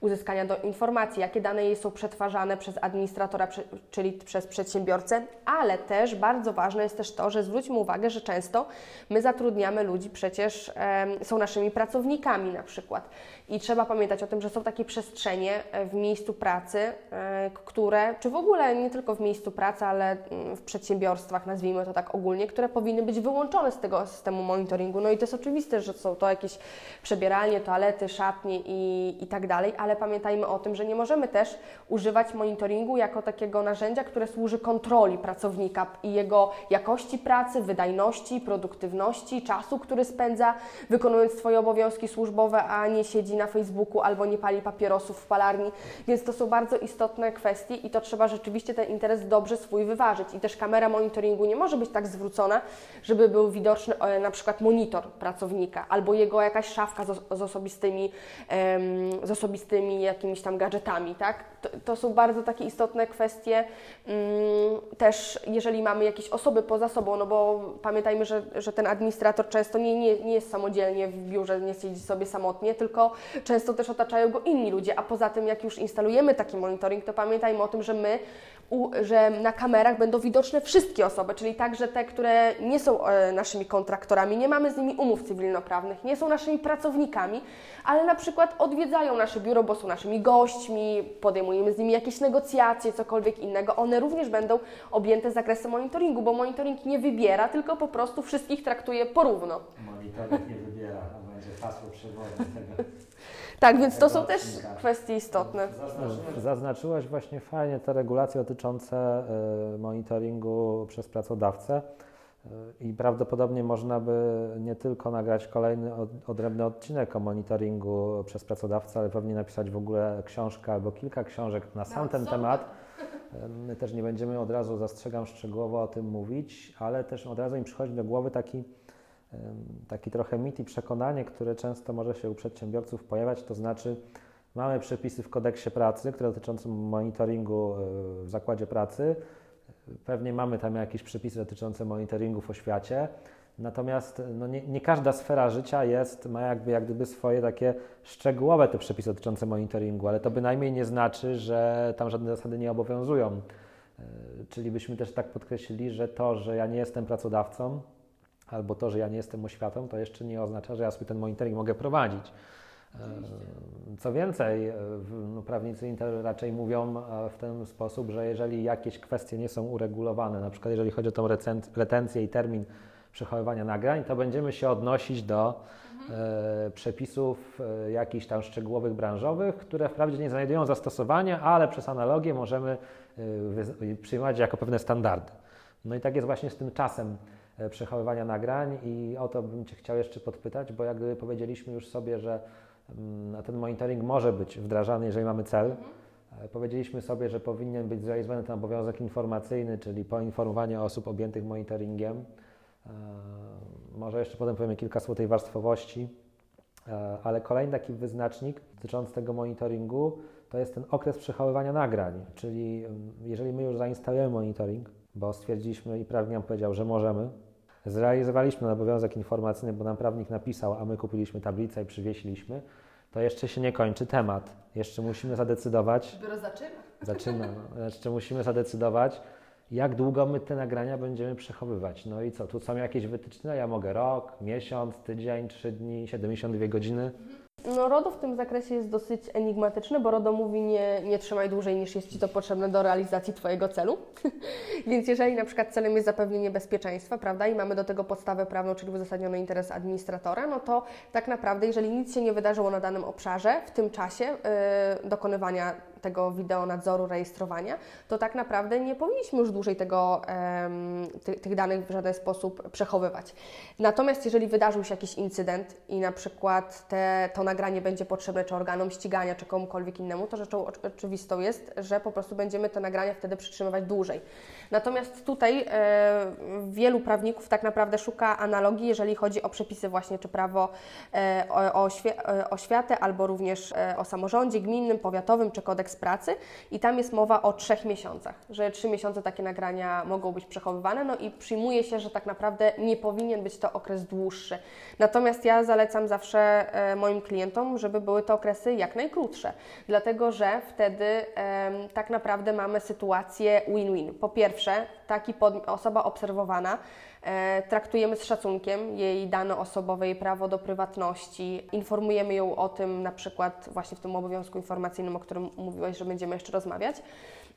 uzyskania do informacji, jakie dane jej są przetwarzane przez administratora, czyli przez przedsiębiorcę, ale też bardzo ważne jest też to, że zwróćmy uwagę, że często my zatrudniamy ludzi przecież są naszymi pracownikami na przykład i trzeba pamiętać o tym, że są takie przestrzenie e, w miejscu pracy, e, które, czy w ogóle nie tylko w miejscu pracy, ale mm, w przedsiębiorstwach, nazwijmy to tak ogólnie, które powinny być wyłączone z tego systemu monitoringu. No i to jest oczywiste, że są to jakieś przebieralnie, toalety, szatnie i, i tak dalej, ale pamiętajmy o tym, że nie możemy też używać monitoringu jako takiego narzędzia, które służy kontroli pracownika i jego jakości pracy, wydajności, produktywności, czasu, który spędza wykonując swoje obowiązki służbowe, a nie siedzi na Facebooku albo nie pali papierosów w palarni, więc to są bardzo istotne kwestie i to trzeba rzeczywiście ten interes dobrze swój wyważyć. I też kamera monitoringu nie może być tak zwrócona, żeby był widoczny e, na przykład monitor pracownika albo jego jakaś szafka z, osobistymi, z osobistymi jakimiś tam gadżetami, tak? To, to są bardzo takie istotne kwestie. Mm, też jeżeli mamy jakieś osoby poza sobą, no bo pamiętajmy, że, że ten administrator często nie, nie, nie jest samodzielnie w biurze, nie siedzi sobie samotnie, tylko często też otaczają go inni ludzie, a poza tym jak już instalujemy taki monitoring, to pamiętajmy o tym, że my, u, że na kamerach będą widoczne wszystkie osoby, czyli także te, które nie są e, naszymi kontraktorami, nie mamy z nimi umów cywilnoprawnych, nie są naszymi pracownikami, ale na przykład odwiedzają nasze biuro, bo są naszymi gośćmi, podejmujemy z nimi jakieś negocjacje, cokolwiek innego, one również będą objęte zakresem monitoringu, bo monitoring nie wybiera, tylko po prostu wszystkich traktuje porówno. Monitoring nie wybiera, to będzie hasło przewodnie tego. Tak, więc to są też kwestie istotne. Zaznaczyłaś właśnie fajnie te regulacje dotyczące y, monitoringu przez pracodawcę. Y, I prawdopodobnie można by nie tylko nagrać kolejny odrębny odcinek o monitoringu przez pracodawcę, ale pewnie napisać w ogóle książkę albo kilka książek na sam no, ten temat. My też nie będziemy od razu, zastrzegam, szczegółowo o tym mówić, ale też od razu mi przychodzi do głowy taki taki trochę mit i przekonanie, które często może się u przedsiębiorców pojawiać, to znaczy mamy przepisy w kodeksie pracy, które dotyczą monitoringu e, w zakładzie pracy. Pewnie mamy tam jakieś przepisy dotyczące monitoringu w oświacie. Natomiast no nie, nie, każda sfera życia jest, ma jakby jak gdyby swoje takie szczegółowe te przepisy dotyczące monitoringu, ale to bynajmniej nie znaczy, że tam żadne zasady nie obowiązują. E, czyli byśmy też tak podkreślili, że to, że ja nie jestem pracodawcą, albo to, że ja nie jestem oświatą, to jeszcze nie oznacza, że ja sobie ten monitoring mogę prowadzić. Co więcej, no, prawnicy raczej mówią e, w ten sposób, że jeżeli jakieś kwestie nie są uregulowane, na przykład jeżeli chodzi o tą retencję i termin przechowywania nagrań, to będziemy się odnosić do mhm. e, przepisów e, jakichś tam szczegółowych branżowych, które wprawdzie nie znajdują zastosowania, ale przez analogię możemy e, przyjmować jako pewne standardy. No i tak jest właśnie z tym czasem E, przechowywania nagrań i o to bym Cię chciał jeszcze podpytać, bo jak gdyby powiedzieliśmy już sobie, że mm, ten monitoring może być wdrażany, jeżeli mamy cel. Mhm. E, powiedzieliśmy sobie, że powinien być zrealizowany ten obowiązek informacyjny, czyli poinformowanie osób objętych monitoringiem. E, może jeszcze potem powiemy kilka słów tej warstwowości, ale kolejny taki wyznacznik dotyczący tego monitoringu to jest ten okres przechowywania nagrań, czyli mm, jeżeli my już zainstalujemy monitoring, bo stwierdziliśmy i prawnik nam powiedział, że możemy, zrealizowaliśmy ten obowiązek informacyjny, bo nam prawnik napisał, a my kupiliśmy tablicę i przywiesiliśmy, to jeszcze się nie kończy temat. Jeszcze musimy zadecydować. Dopiero zaczyna. Zaczyna. No. Jeszcze musimy zadecydować, jak długo my te nagrania będziemy przechowywać. No i co, tu są jakieś wytyczne? Ja mogę rok, miesiąc, tydzień, trzy dni, 72 godziny. Mhm. No, RODO w tym zakresie jest dosyć enigmatyczny, bo RODO mówi nie, nie trzymaj dłużej niż jest Ci to potrzebne do realizacji Twojego celu. Więc jeżeli na przykład celem jest zapewnienie bezpieczeństwa, prawda, i mamy do tego podstawę prawną, czyli uzasadniony interes administratora, no to tak naprawdę, jeżeli nic się nie wydarzyło na danym obszarze w tym czasie yy, dokonywania tego wideo nadzoru, rejestrowania, to tak naprawdę nie powinniśmy już dłużej tego, ty, tych danych w żaden sposób przechowywać. Natomiast jeżeli wydarzył się jakiś incydent i na przykład te, to nagranie będzie potrzebne czy organom ścigania, czy komukolwiek innemu, to rzeczą oczywistą jest, że po prostu będziemy te nagrania wtedy przytrzymywać dłużej. Natomiast tutaj e, wielu prawników tak naprawdę szuka analogii, jeżeli chodzi o przepisy właśnie, czy prawo e, o, o e, oświatę, albo również e, o samorządzie gminnym, powiatowym, czy kodeks pracy. I tam jest mowa o trzech miesiącach, że trzy miesiące takie nagrania mogą być przechowywane, no i przyjmuje się, że tak naprawdę nie powinien być to okres dłuższy. Natomiast ja zalecam zawsze e, moim klientom, żeby były to okresy jak najkrótsze, dlatego że wtedy tak naprawdę mamy sytuację win-win. Po pierwsze, taki osoba obserwowana e, traktujemy z szacunkiem jej dane osobowe, jej prawo do prywatności, informujemy ją o tym na przykład właśnie w tym obowiązku informacyjnym, o którym mówiłaś, że będziemy jeszcze rozmawiać.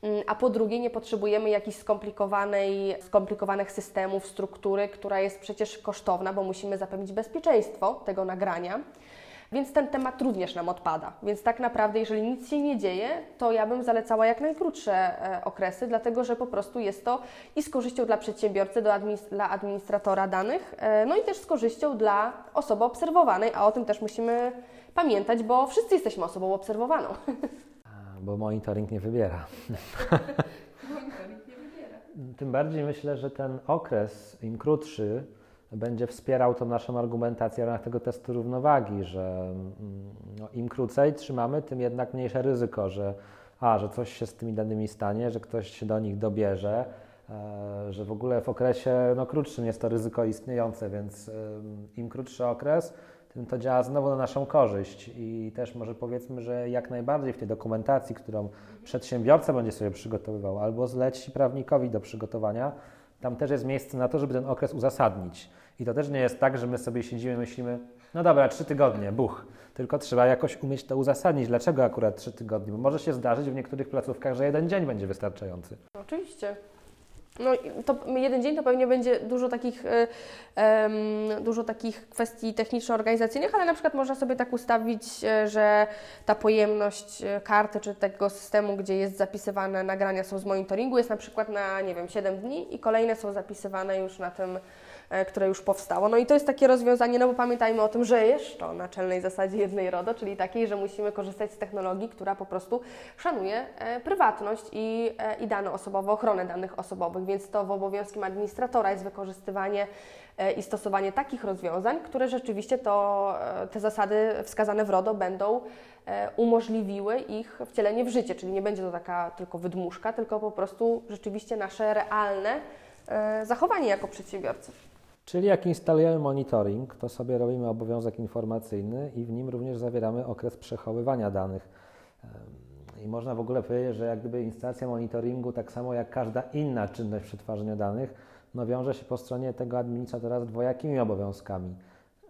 Mm, a po drugie, nie potrzebujemy jakichś skomplikowanej, skomplikowanych systemów, struktury, która jest przecież kosztowna, bo musimy zapewnić bezpieczeństwo tego nagrania. Więc ten temat również nam odpada. Więc tak naprawdę, jeżeli nic się nie dzieje, to ja bym zalecała jak najkrótsze e, okresy, dlatego że po prostu jest to i z korzyścią dla przedsiębiorcy, dla administratora danych, e, no i też z korzyścią dla osoby obserwowanej, a o tym też musimy pamiętać, bo wszyscy jesteśmy osobą obserwowaną. Bo monitoring nie wybiera. monitoring nie wybiera. Tym bardziej myślę, że ten okres im krótszy, będzie wspierał tą naszą argumentację w ramach tego testu równowagi, że mm, no, im krócej trzymamy, tym jednak mniejsze ryzyko, że, a, że coś się z tymi danymi stanie, że ktoś się do nich dobierze, e, że w ogóle w okresie no, krótszym jest to ryzyko istniejące, więc im krótszy okres, tym to działa znowu na naszą korzyść i też może powiedzmy, że jak najbardziej w tej dokumentacji, którą przedsiębiorca będzie sobie przygotowywał albo zleci prawnikowi do przygotowania, tam też jest miejsce na to, żeby ten okres uzasadnić. I to też nie jest tak, że my sobie siedzimy, myślimy, no dobra, trzy tygodnie, buch. Tylko trzeba jakoś umieć to uzasadnić, dlaczego akurat trzy tygodnie, bo może się zdarzyć w niektórych placówkach, że jeden dzień będzie wystarczający. Oczywiście. No to jeden dzień to pewnie będzie dużo takich, um, dużo takich kwestii techniczno-organizacyjnych, ale na przykład można sobie tak ustawić, e, że ta pojemność e, karty czy tego systemu, gdzie jest zapisywane nagrania są z monitoringu, jest na przykład na, nie wiem, 7 dni i kolejne są zapisywane już na tym które już powstało. No i to jest takie rozwiązanie, no bo pamiętajmy o tym, że jest to naczelnej zasadzie jednej RODO, czyli takiej, że musimy korzystać z technologii, która po prostu szanuje e, prywatność i, e, i dane osobowe, ochronę danych osobowych, więc to w obowiązkiem administratora jest wykorzystywanie i stosowanie takich rozwiązań, które rzeczywiście to, te zasady wskazane w RODO będą umożliwiły ich wcielenie w życie, czyli nie będzie to taka tylko wydmuszka, tylko po prostu rzeczywiście nasze realne zachowanie jako przedsiębiorców. Czyli jak instalujemy monitoring, to sobie robimy obowiązek informacyjny i w nim również zawieramy okres przechowywania danych. I można w ogóle powiedzieć, że jak gdyby instalacja monitoringu, tak samo jak każda inna czynność przetwarzania danych, no wiąże się po stronie tego administratora z dwojakimi obowiązkami,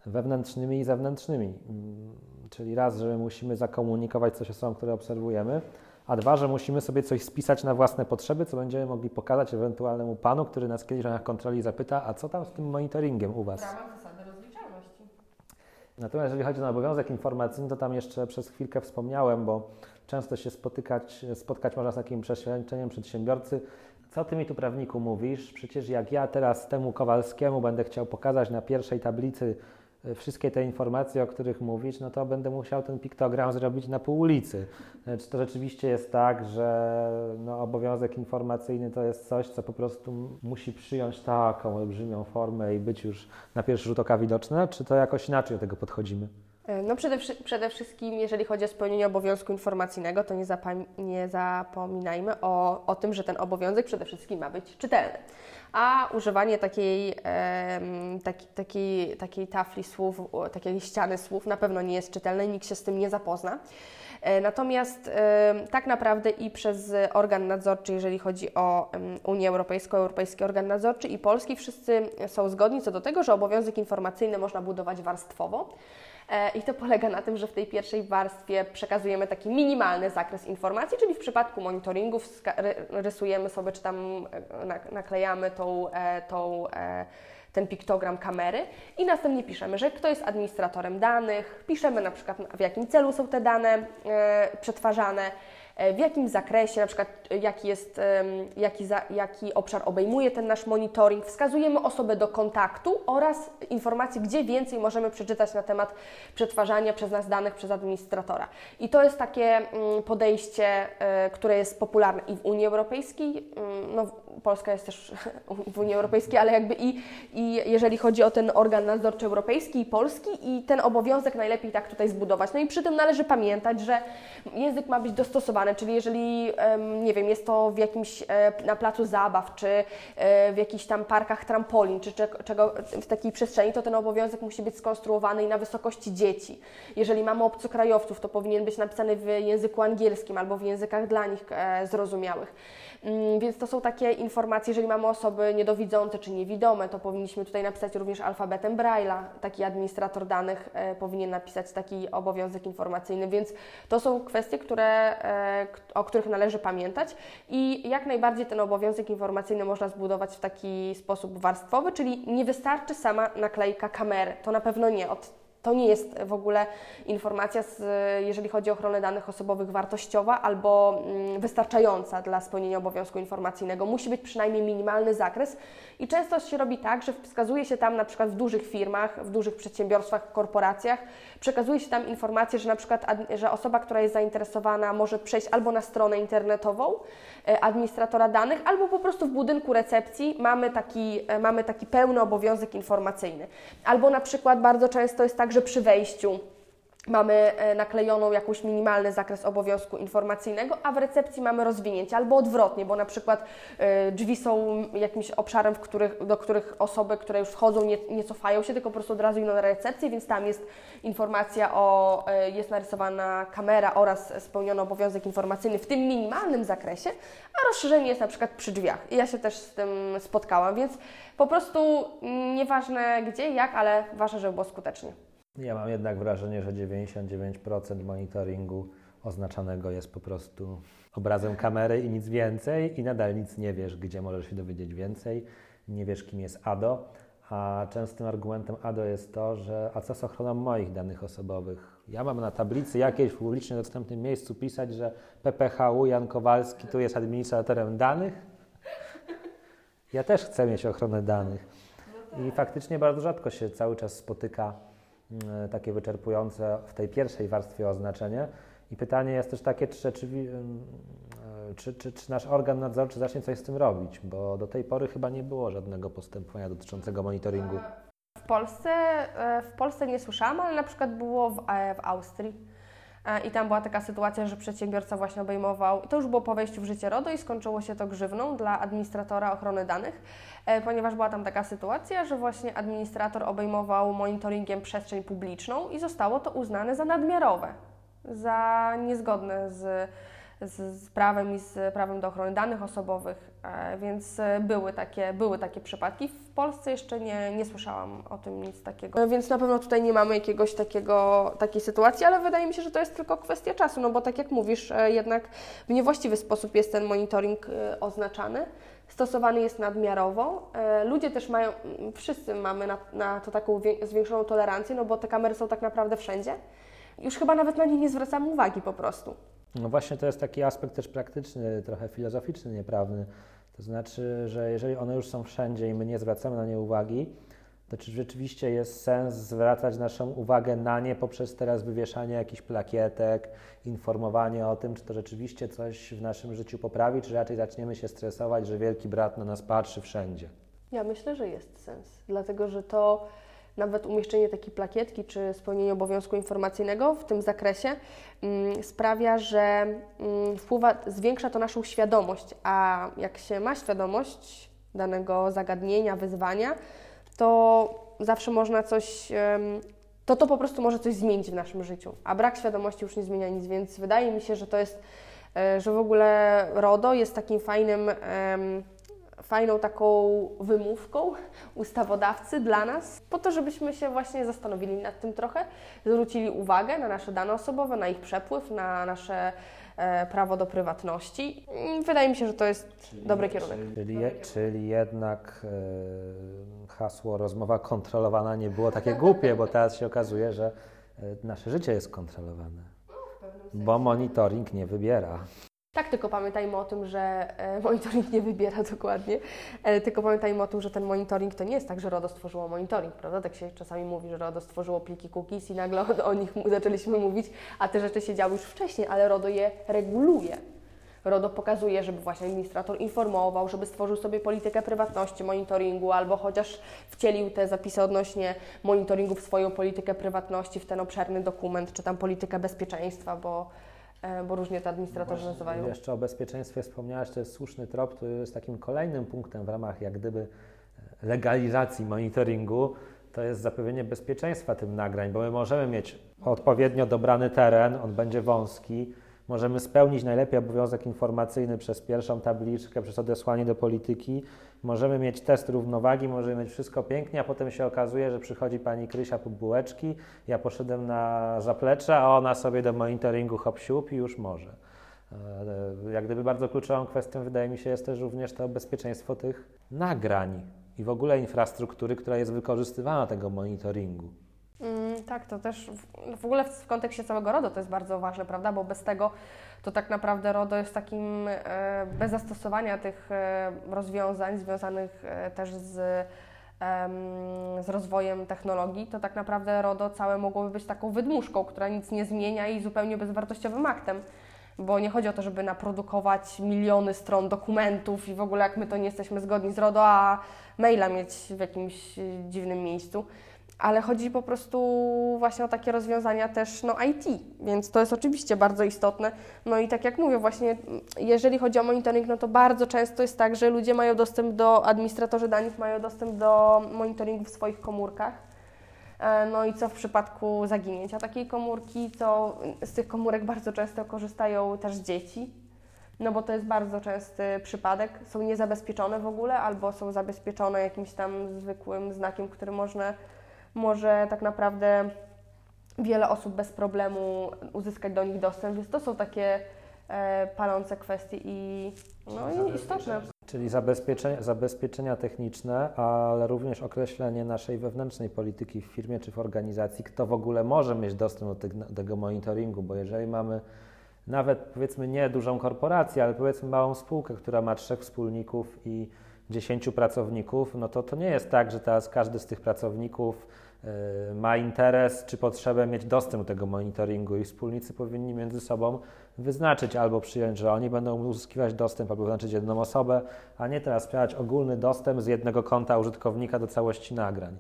wewnętrznymi i zewnętrznymi. Mm, czyli raz, że musimy zakomunikować coś osobom, które obserwujemy, a dwa, że musimy sobie coś spisać na własne potrzeby, co będziemy mogli pokazać ewentualnemu panu, który nas kiedyś w ramach kontroli zapyta, a co tam z tym monitoringiem u Was? W ramach zasady rozliczalności. Natomiast jeżeli chodzi o obowiązek informacyjny, to tam jeszcze przez chwilkę wspomniałem, bo często się spotykać, spotkać można z takim przeświadczeniem przedsiębiorcy, co ty mi tu prawniku mówisz? Przecież jak ja teraz temu Kowalskiemu będę chciał pokazać na pierwszej tablicy wszystkie te informacje, o których mówisz, no to będę musiał ten piktogram zrobić na pół ulicy. Czy to rzeczywiście jest tak, że no, obowiązek informacyjny to jest coś, co po prostu musi przyjąć taką olbrzymią formę i być już na pierwszy rzut oka widoczne, czy to jakoś inaczej do tego podchodzimy? E, no przede, przede, wszystkim, jeżeli chodzi o spełnienie obowiązku informacyjnego, to nie, nie zapominajmy o, o tym, że ten obowiązek przede wszystkim ma być czytelny a używanie takiej, taki, takiej, takiej tafli słów, takiej ściany słów na pewno nie jest czytelne, nikt się z tym nie zapozna. E, natomiast tak naprawdę i przez organ nadzorczy, jeżeli chodzi o Unię Europejską, Europejski Organ Nadzorczy i Polski, wszyscy są zgodni co do tego, że obowiązek informacyjny można budować warstwowo. E, I to polega na tym, że w tej pierwszej warstwie przekazujemy taki minimalny zakres informacji, czyli w przypadku monitoringów rysujemy sobie, czy tam e, naklejamy tą, e, tą ten piktogram kamery i następnie piszemy, że kto jest administratorem danych, piszemy na przykład w jakim celu są te dane przetwarzane, w jakim zakresie, na przykład e, jaki jest, jaki, za, jaki obszar obejmuje ten nasz monitoring. Wskazujemy osobę do kontaktu oraz informacji, gdzie więcej możemy przeczytać na temat przetwarzania przez nas danych przez administratora. I to jest takie mm, podejście, e, które jest popularne i w Unii Europejskiej. Mm, No, Polska jest też w Unii Europejskiej, ale jakby i, i jeżeli chodzi o ten organ nadzorczy europejski i polski i ten obowiązek najlepiej tak tutaj zbudować. No i przy tym należy pamiętać, że język ma być dostosowany, czyli jeżeli, nie wiem, jest to w jakimś, e, na placu zabaw, czy e, w jakichś tam parkach trampolin, czy cze- czego w takiej przestrzeni, to ten obowiązek musi być skonstruowany i na wysokości dzieci. Jeżeli mamy obcokrajowców, to powinien być napisany w języku angielskim albo w językach dla nich e, zrozumiałych. Mm, Więc to są takie informacje, jeżeli mamy osoby niedowidzące czy niewidome, to powinniśmy tutaj napisać również alfabetem Braille'a. Taki administrator danych powinien napisać taki obowiązek informacyjny, więc to są kwestie, które, o których należy pamiętać i jak najbardziej ten obowiązek informacyjny można zbudować w taki sposób warstwowy, czyli nie wystarczy sama naklejka kamery, to na pewno nie. Od to nie jest w ogóle informacja, z, jeżeli chodzi o ochronę danych osobowych, wartościowa albo mm, wystarczająca dla spełnienia obowiązku informacyjnego. Musi być przynajmniej minimalny zakres i często się robi tak, że wskazuje się tam na przykład w dużych firmach, w dużych przedsiębiorstwach, korporacjach, przekazuje się tam informację, że na przykład ad, że osoba, która jest zainteresowana może przejść albo na stronę internetową e, administratora danych, albo po prostu w budynku recepcji mamy taki, e, mamy taki pełny obowiązek informacyjny. Albo na przykład bardzo często jest tak, że przy wejściu mamy e, naklejoną jakąś minimalny zakres obowiązku informacyjnego, a w recepcji mamy rozwinięcie, albo odwrotnie, bo na przykład e, drzwi są jakimś obszarem, których, do których osoby, które już wchodzą, nie, nie cofają się, tylko po prostu od razu idą na recepcję, więc tam jest informacja o, e, jest narysowana kamera oraz spełniony obowiązek informacyjny w tym minimalnym zakresie, a rozszerzenie jest na przykład przy drzwiach. I ja się też z tym spotkałam, więc po prostu nieważne gdzie, jak, ale ważne, żeby było skutecznie. Ja mam jednak wrażenie, że 99% monitoringu oznaczanego jest po prostu obrazem kamery i nic więcej i nadal nic nie wiesz, gdzie możesz się dowiedzieć więcej, nie wiesz, kim jest ADO, a częstym argumentem ADO jest to, że a co z ochroną moich danych osobowych? Ja mam na tablicy jakiejś w publicznie dostępnym miejscu pisać, że PPHU Jan Kowalski tu jest administratorem danych? Ja też chcę mieć ochronę danych. I faktycznie bardzo rzadko się cały czas spotyka takie wyczerpujące w tej pierwszej warstwie oznaczenie. I pytanie jest też takie, czy, e, czy, czy, czy nasz organ nadzorczy zacznie coś z tym robić, bo do tej pory chyba nie było żadnego postępowania dotyczącego monitoringu. W Polsce, e, w Polsce nie słyszałam, ale na przykład było w, e, w Austrii. E, I tam była taka sytuacja, że przedsiębiorca właśnie obejmował, to już było po wejściu w życie RODO i skończyło się to grzywną dla administratora ochrony danych, e, ponieważ była tam taka sytuacja, że właśnie administrator obejmował monitoringiem przestrzeń publiczną i zostało to uznane za nadmiarowe, za niezgodne z, z, z prawem i z prawem do ochrony danych osobowych, e, więc e, były takie, były takie przypadki. W Polsce jeszcze nie, nie słyszałam o tym nic takiego. E, Więc na pewno tutaj nie mamy jakiegoś takiego, takiej sytuacji, ale wydaje mi się, że to jest tylko kwestia czasu, no bo tak jak mówisz, jednak w niewłaściwy sposób jest ten monitoring oznaczany. Stosowany jest nadmiarowo. Ludzie też mają, wszyscy mamy na, na to taką zwiększoną tolerancję, no bo te kamery są tak naprawdę wszędzie. Już chyba nawet na nie nie zwracamy uwagi po prostu. No właśnie to jest taki aspekt też praktyczny, trochę filozoficzny, nieprawny. To znaczy, że jeżeli one już są wszędzie i my nie zwracamy na nie uwagi, to czy rzeczywiście jest sens zwracać naszą uwagę na nie poprzez teraz wywieszanie jakichś plakietek, informowanie o tym, czy to rzeczywiście coś w naszym życiu poprawi, czy raczej zaczniemy się stresować, że wielki brat na nas patrzy wszędzie. Ja myślę, że jest sens, dlatego że to nawet umieszczenie takiej plakietki czy spełnienie obowiązku informacyjnego w tym zakresie mm, sprawia, że mm, wpływa, zwiększa to naszą świadomość, a jak się ma świadomość danego zagadnienia, wyzwania, to zawsze można coś, to to po prostu może coś zmienić w naszym życiu, a brak świadomości już nie zmienia nic, więc wydaje mi się, że to jest, e, że w ogóle RODO jest takim fajnym, fajną taką wymówką ustawodawcy dla nas, po to, żebyśmy się właśnie zastanowili nad tym trochę, zwrócili uwagę na nasze dane osobowe, na ich przepływ, na nasze e, prawo do prywatności. I Wydaje mi się, że to jest dobry kierunek. Czyli, je, czyli jednak e, hasło rozmowa kontrolowana nie było takie głupie, bo teraz się okazuje, że e, nasze życie jest kontrolowane. Pewnym Bo monitoring nie wybiera. Tak, tylko pamiętajmy o tym, że e, monitoring nie wybiera dokładnie, e, tylko pamiętajmy o tym, że ten monitoring to nie jest tak, że RODO stworzyło monitoring, prawda? Tak się czasami mówi, że RODO stworzyło pliki cookies i nagle o, nich zaczęliśmy mówić, a te rzeczy się działy już wcześniej, ale RODO je reguluje. RODO pokazuje, żeby właśnie administrator informował, żeby stworzył sobie politykę prywatności monitoringu albo chociaż wcielił te zapisy odnośnie monitoringu w swoją politykę prywatności, w ten obszerny dokument, czy tam politykę bezpieczeństwa, bo, bo różnie to administratorzy nazywają. Jeszcze o bezpieczeństwie wspomniałaś, to jest słuszny trop, to jest takim kolejnym punktem w ramach jak gdyby e, legalizacji monitoringu, to jest zapewnienie bezpieczeństwa tym nagrań, bo my możemy mieć odpowiednio dobrany teren, on będzie wąski, możemy spełnić najlepiej obowiązek informacyjny przez pierwszą tabliczkę, przez odesłanie do polityki, możemy mieć test równowagi, możemy mieć wszystko pięknie, a potem się okazuje, że przychodzi pani Krysia po bułeczki, ja poszedłem na zaplecze, a ona sobie do monitoringu hop i już może. E, Jak gdyby bardzo kluczową kwestią wydaje mi się jest też również to bezpieczeństwo tych nagrań i w ogóle infrastruktury, która jest wykorzystywana tego monitoringu. Tak, to też w, w ogóle w, w kontekście całego RODO to jest bardzo ważne, prawda? Bo bez tego to tak naprawdę RODO jest takim, e, bez zastosowania tych e, rozwiązań związanych e, też z, z rozwojem technologii, to tak naprawdę RODO całe mogłoby być taką wydmuszką, która nic nie zmienia i zupełnie bezwartościowym aktem. Bo nie chodzi o to, żeby naprodukować miliony stron dokumentów i w ogóle jak my to nie jesteśmy zgodni z RODO, a maila mieć w jakimś dziwnym miejscu ale chodzi po prostu właśnie o takie rozwiązania też no, IT, więc to jest oczywiście bardzo istotne. No i tak jak mówię, właśnie jeżeli chodzi o monitoring, no to bardzo często jest tak, że ludzie mają dostęp do, administratorzy danych mają dostęp do monitoringu w swoich komórkach. E, No i co w przypadku zaginięcia takiej komórki, to z tych komórek bardzo często korzystają też dzieci, no bo to jest bardzo częsty przypadek. Są niezabezpieczone w ogóle, albo są zabezpieczone jakimś tam zwykłym znakiem, który można może tak naprawdę wiele osób bez problemu uzyskać do nich dostęp, więc to są takie e, palące kwestie i, no, i istotne. Czyli zabezpieczenia, zabezpieczenia techniczne, ale również określenie naszej wewnętrznej polityki w firmie czy w organizacji, kto w ogóle może mieć dostęp do tego, tego monitoringu, bo jeżeli mamy nawet powiedzmy nie dużą korporację, ale powiedzmy małą spółkę, która ma trzech wspólników i dziesięciu pracowników, no to to nie jest tak, że teraz każdy z tych pracowników ma interes czy potrzebę mieć dostęp do tego monitoringu i wspólnicy powinni między sobą wyznaczyć albo przyjąć, że oni będą uzyskiwać dostęp, albo wyznaczyć jedną osobę, a nie teraz sprawiać ogólny dostęp z jednego konta użytkownika do całości nagrań.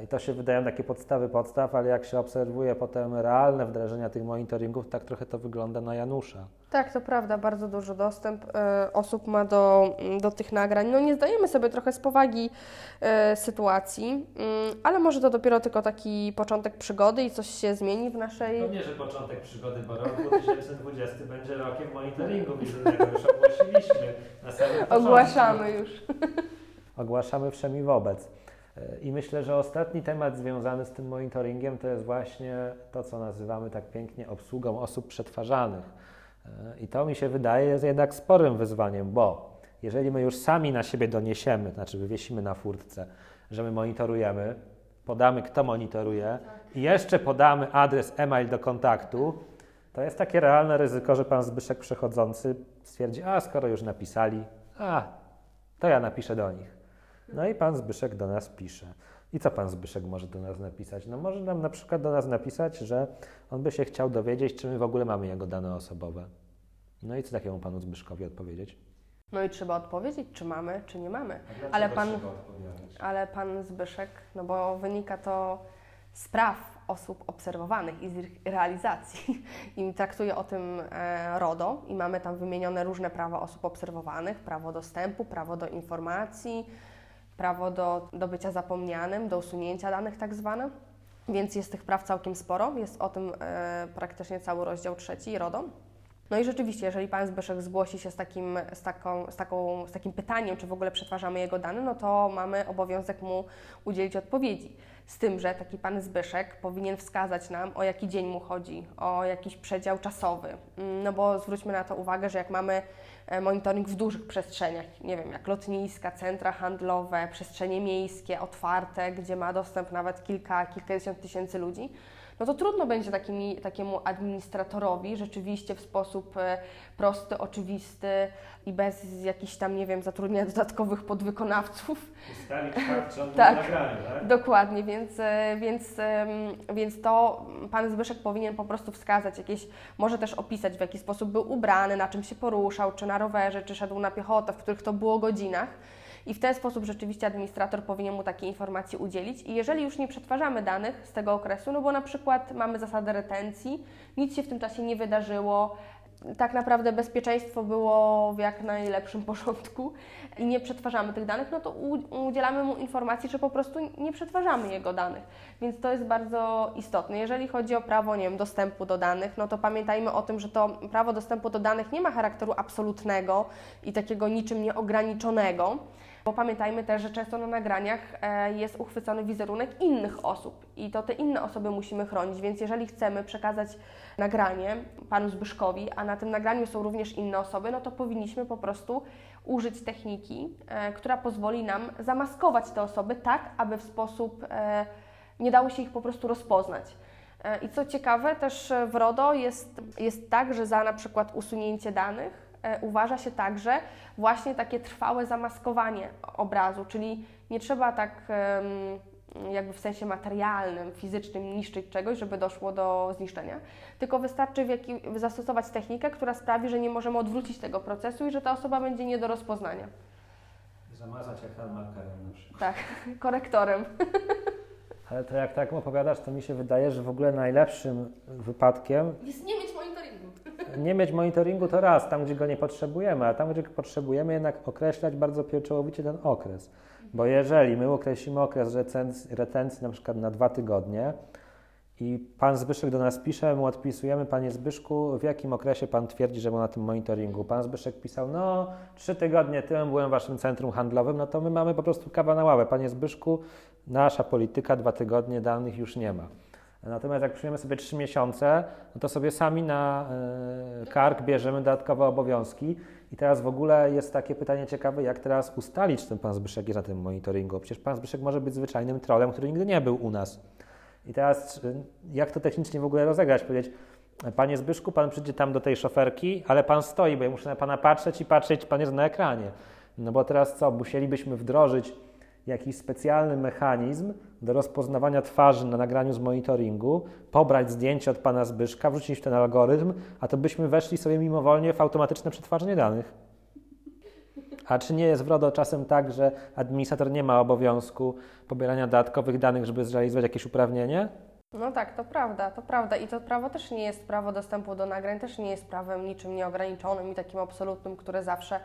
Y, I to się wydają takie podstawy podstaw, ale jak się obserwuje potem realne wdrażania tych monitoringów, tak trochę to wygląda na Janusza. Tak, to prawda, bardzo duży dostęp e, osób ma do, do tych nagrań. No nie zdajemy sobie trochę z powagi e, sytuacji, mm, ale może to dopiero tylko taki początek przygody i coś się zmieni w naszej... Pewnie, że początek przygody, bo rok 2020 będzie rokiem monitoringu wizyjnego, już ogłosiliśmy na samym początku. Ogłaszamy już. Ogłaszamy wszemi wobec. I myślę, że ostatni temat związany z tym monitoringiem to jest właśnie to, co nazywamy tak pięknie obsługą osób przetwarzanych. E, I to mi się wydaje jest jednak sporym wyzwaniem, bo jeżeli my już sami na siebie doniesiemy, znaczy wywiesimy na furtce, że my monitorujemy, podamy kto monitoruje i jeszcze podamy adres e-mail do kontaktu, to jest takie realne ryzyko, że pan Zbyszek przechodzący stwierdzi, a skoro już napisali, a to ja napiszę do nich. No i pan Zbyszek do nas pisze. I co pan Zbyszek może do nas napisać? No może nam na przykład do nas napisać, że on by się chciał dowiedzieć, czy my w ogóle mamy jego dane osobowe. No i co takiemu panu Zbyszkowi odpowiedzieć? No i trzeba odpowiedzieć, czy mamy, czy nie mamy. Ale pan, ale pan Zbyszek, no bo wynika to z praw osób obserwowanych i z ich realizacji. I traktuje o tym e, RODO i mamy tam wymienione różne prawa osób obserwowanych, prawo dostępu, prawo do informacji, prawo do, do bycia zapomnianym, do usunięcia danych tak zwane. Więc jest tych praw całkiem sporo. Jest o tym e, praktycznie cały rozdział trzeci RODO. No i rzeczywiście, jeżeli Pan Zbyszek zgłosi się z takim, z, taką, z, taką, z takim pytaniem, czy w ogóle przetwarzamy jego dane, no to mamy obowiązek mu udzielić odpowiedzi. Z tym, że taki Pan Zbyszek powinien wskazać nam, o jaki dzień mu chodzi, o jakiś przedział czasowy. Mm, No bo zwróćmy na to uwagę, że jak mamy e, monitoring w dużych przestrzeniach, nie wiem, jak lotniska, centra handlowe, przestrzenie miejskie, otwarte, gdzie ma dostęp nawet kilka, kilkadziesiąt tysięcy ludzi, no to trudno będzie takimi, takiemu administratorowi rzeczywiście w sposób e, prosty, oczywisty i bez jakichś tam, nie wiem, zatrudnienia dodatkowych podwykonawców Ustalić fakt Tak. tak? Dokładnie, więc, e, więc, em, więc to pan Zbyszek powinien po prostu wskazać jakieś, może też opisać w jaki sposób był ubrany, na czym się poruszał, czy na rowerze, czy szedł na piechotę, w których to było godzinach. I w ten sposób rzeczywiście administrator powinien mu takiej informacji udzielić. I jeżeli już nie przetwarzamy danych z tego okresu, no bo na przykład mamy zasadę retencji, nic się w tym czasie nie wydarzyło, tak naprawdę bezpieczeństwo było w jak najlepszym porządku i nie przetwarzamy tych danych, no to udzielamy mu informacji, że po prostu nie przetwarzamy jego danych. Więc to jest bardzo istotne. Jeżeli chodzi o prawo, nie wiem, dostępu do danych, no to pamiętajmy o tym, że to prawo dostępu do danych nie ma charakteru absolutnego i takiego niczym nieograniczonego. Bo pamiętajmy też, że często na nagraniach e, jest uchwycony wizerunek innych osób i to te inne osoby musimy chronić, więc jeżeli chcemy przekazać nagranie panu Zbyszkowi, a na tym nagraniu są również inne osoby, no to powinniśmy po prostu użyć techniki, e, która pozwoli nam zamaskować te osoby tak, aby w sposób e, nie dało się ich po prostu rozpoznać. I co ciekawe, też w RODO jest, jest tak, że za na przykład usunięcie danych uważa się także właśnie takie trwałe zamaskowanie obrazu, czyli nie trzeba tak jakby w sensie materialnym, fizycznym niszczyć czegoś, żeby doszło do zniszczenia, tylko wystarczy w jaki, zastosować technikę, która sprawi, że nie możemy odwrócić tego procesu i że ta osoba będzie nie do rozpoznania. Zamazać ekran markerem na przykład. Tak, korektorem. Ale to jak tak opowiadasz, to mi się wydaje, że w ogóle najlepszym wypadkiem Jest nie mieć. Nie mieć monitoringu to raz, tam gdzie go nie potrzebujemy, a tam gdzie potrzebujemy jednak określać bardzo pieczołowicie ten okres. Bo jeżeli my określimy okres retenc- retencji na przykład na dwa tygodnie i pan Zbyszek do nas pisze, my odpisujemy, panie Zbyszku, w jakim okresie pan twierdzi, że był na tym monitoringu? Pan Zbyszek pisał, no trzy tygodnie temu byłem w waszym centrum handlowym, no to my mamy po prostu kawa na ławę. Panie Zbyszku, nasza polityka, dwa tygodnie danych już nie ma. Natomiast jak przyjmiemy sobie trzy miesiące, no to sobie sami na e, kark bierzemy dodatkowe obowiązki. I teraz w ogóle jest takie pytanie ciekawe, jak teraz ustalić, czy ten pan Zbyszek jest na tym monitoringu. Przecież pan Zbyszek może być zwyczajnym trolem, który nigdy nie był u nas. I teraz jak to technicznie w ogóle rozegrać? Powiedzieć, panie Zbyszku, pan przyjdzie tam do tej szoferki, ale pan stoi, bo ja muszę na pana patrzeć i patrzeć, pan jest na ekranie. No bo teraz co, musielibyśmy wdrożyć jakiś specjalny mechanizm do rozpoznawania twarzy na nagraniu z monitoringu, pobrać zdjęcie od pana Zbyszka, wrzucić w ten algorytm, a to byśmy weszli sobie mimowolnie w automatyczne przetwarzanie danych. A czy nie jest w RODO czasem tak, że administrator nie ma obowiązku pobierania dodatkowych danych, żeby zrealizować jakieś uprawnienie? No tak, to prawda, to prawda. I to prawo też nie jest prawo dostępu do nagrań, też nie jest prawem niczym nieograniczonym i takim absolutnym, które zawsze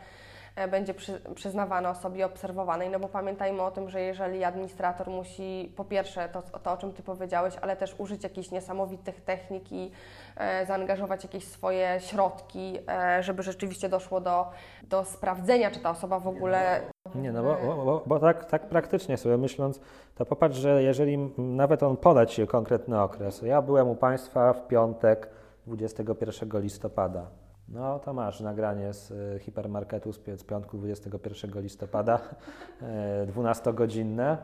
będzie przy, przyznawane osobie obserwowanej. No bo pamiętajmy o tym, że jeżeli administrator musi po pierwsze to, to o czym Ty powiedziałeś, ale też użyć jakichś niesamowitych technik i e, zaangażować jakieś swoje środki, e, żeby rzeczywiście doszło do, do sprawdzenia, czy ta osoba w ogóle Nie, no bo, bo, bo, bo tak, tak praktycznie sobie myśląc, to popatrz, że jeżeli nawet on poda Ci konkretny okres, ja byłem u Państwa w piątek 21 listopada, no to masz nagranie z y, hipermarketu z, pi- z piątku 21 listopada, e, 12-godzinne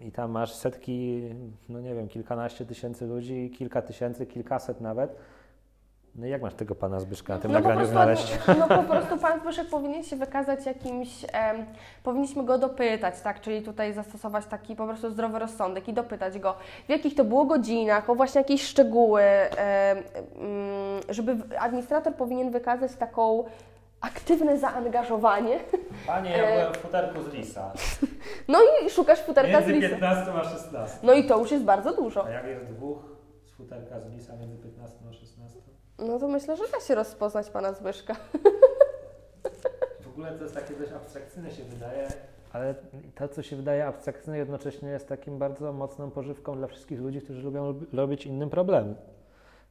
y, i tam masz setki, no nie wiem, kilkanaście tysięcy ludzi, kilka tysięcy, kilkaset nawet. No i jak masz tego pana Zbyszka na tym No po nagraniu prostu- znaleźć? No po prostu pan Zbyszek powinien się wykazać jakimś, em, powinniśmy go dopytać, tak, czyli tutaj zastosować taki po prostu zdrowy rozsądek i dopytać go, w jakich to było godzinach, o właśnie jakieś szczegóły, em, mm, żeby administrator powinien wykazać taką aktywne zaangażowanie. Panie, ja byłem w futerku z lisa. No i szukasz futerka z lisa. 15 a 16. No i to już jest bardzo dużo. A jak jest dwóch z futerka z lisa między 15 a 16? No to myślę, że da się rozpoznać pana Zbyszka. W ogóle to jest takie dość abstrakcyjne się wydaje. Ale to, co się wydaje abstrakcyjne, jednocześnie jest takim bardzo mocną pożywką dla wszystkich ludzi, którzy lubią lub- robić innym problemy.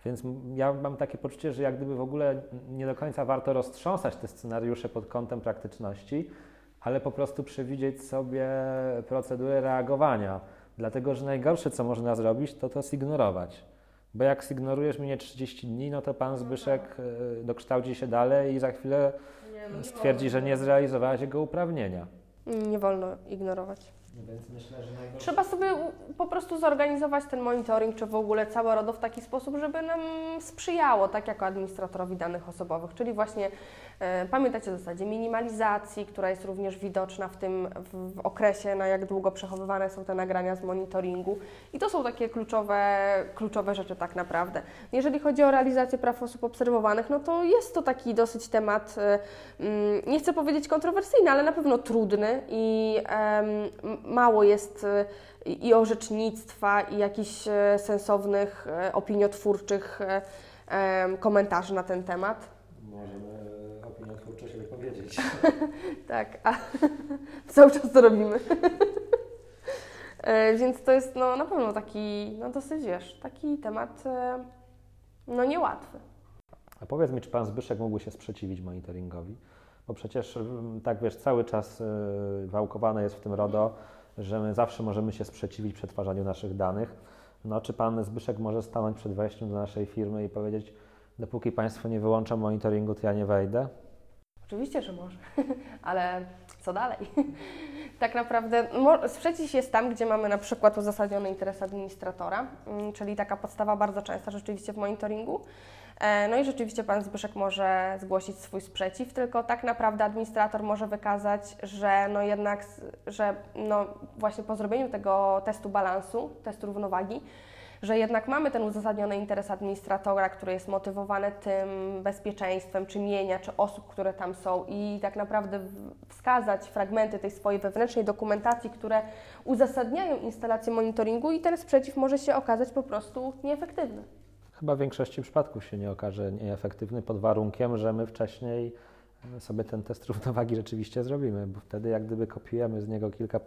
Więc ja mam takie poczucie, że jak gdyby w ogóle nie do końca warto roztrząsać te scenariusze pod kątem praktyczności, ale po prostu przewidzieć sobie procedurę reagowania. Dlatego, że najgorsze, co można zrobić, to to zignorować. Bo jak zignorujesz mnie 30 dni, no to pan Zbyszek y, dokształci się dalej i za chwilę stwierdzi, że nie zrealizowałeś jego uprawnienia. Nie wolno ignorować. Więc myślę, że najgorsze... Trzeba sobie po prostu zorganizować ten monitoring, czy w ogóle całe RODO w taki sposób, żeby nam sprzyjało, tak jako administratorowi danych osobowych, czyli właśnie e, pamiętać o zasadzie minimalizacji, która jest również widoczna w tym w, w okresie, na jak długo przechowywane są te nagrania z monitoringu. I to są takie kluczowe, kluczowe rzeczy tak naprawdę. Jeżeli chodzi o realizację praw osób obserwowanych, no to jest to taki dosyć temat, e, mm, nie chcę powiedzieć kontrowersyjny, ale na pewno trudny i em, mało jest e, i orzecznictwa, i jakichś e, sensownych, e, opiniotwórczych e, komentarzy na ten temat. Możemy opiniotwórczo się wypowiedzieć. Tak, a cały czas to robimy. E, Więc to jest no, na pewno taki, no dosyć wiesz, taki temat e, no niełatwy. A powiedz mi, czy pan Zbyszek mógłby się sprzeciwić monitoringowi? Bo przecież, mm, tak wiesz, cały czas y, wałkowane jest w tym RODO, że my zawsze możemy się sprzeciwić przetwarzaniu naszych danych. No, czy pan Zbyszek może stanąć przed wejściem do naszej firmy i powiedzieć, dopóki państwo nie wyłączą monitoringu, to ja nie wejdę? Oczywiście, że może, ale co dalej? tak naprawdę sprzeciw jest tam, gdzie mamy na przykład uzasadniony interes administratora, mm, czyli taka podstawa bardzo częsta rzeczywiście w monitoringu. E, No i rzeczywiście Pan Zbyszek może zgłosić swój sprzeciw, tylko tak naprawdę administrator może wykazać, że no jednak, że no właśnie po zrobieniu tego testu balansu, testu równowagi, że jednak mamy ten uzasadniony interes administratora, który jest motywowany tym bezpieczeństwem, czy mienia, czy osób, które tam są i tak naprawdę wskazać fragmenty tej swojej wewnętrznej dokumentacji, które uzasadniają instalację monitoringu i ten sprzeciw może się okazać po prostu nieefektywny. Chyba w większości przypadków się nie okaże nieefektywny pod warunkiem, że my wcześniej e, sobie ten test równowagi rzeczywiście zrobimy, bo wtedy jak gdyby kopiujemy z niego kilka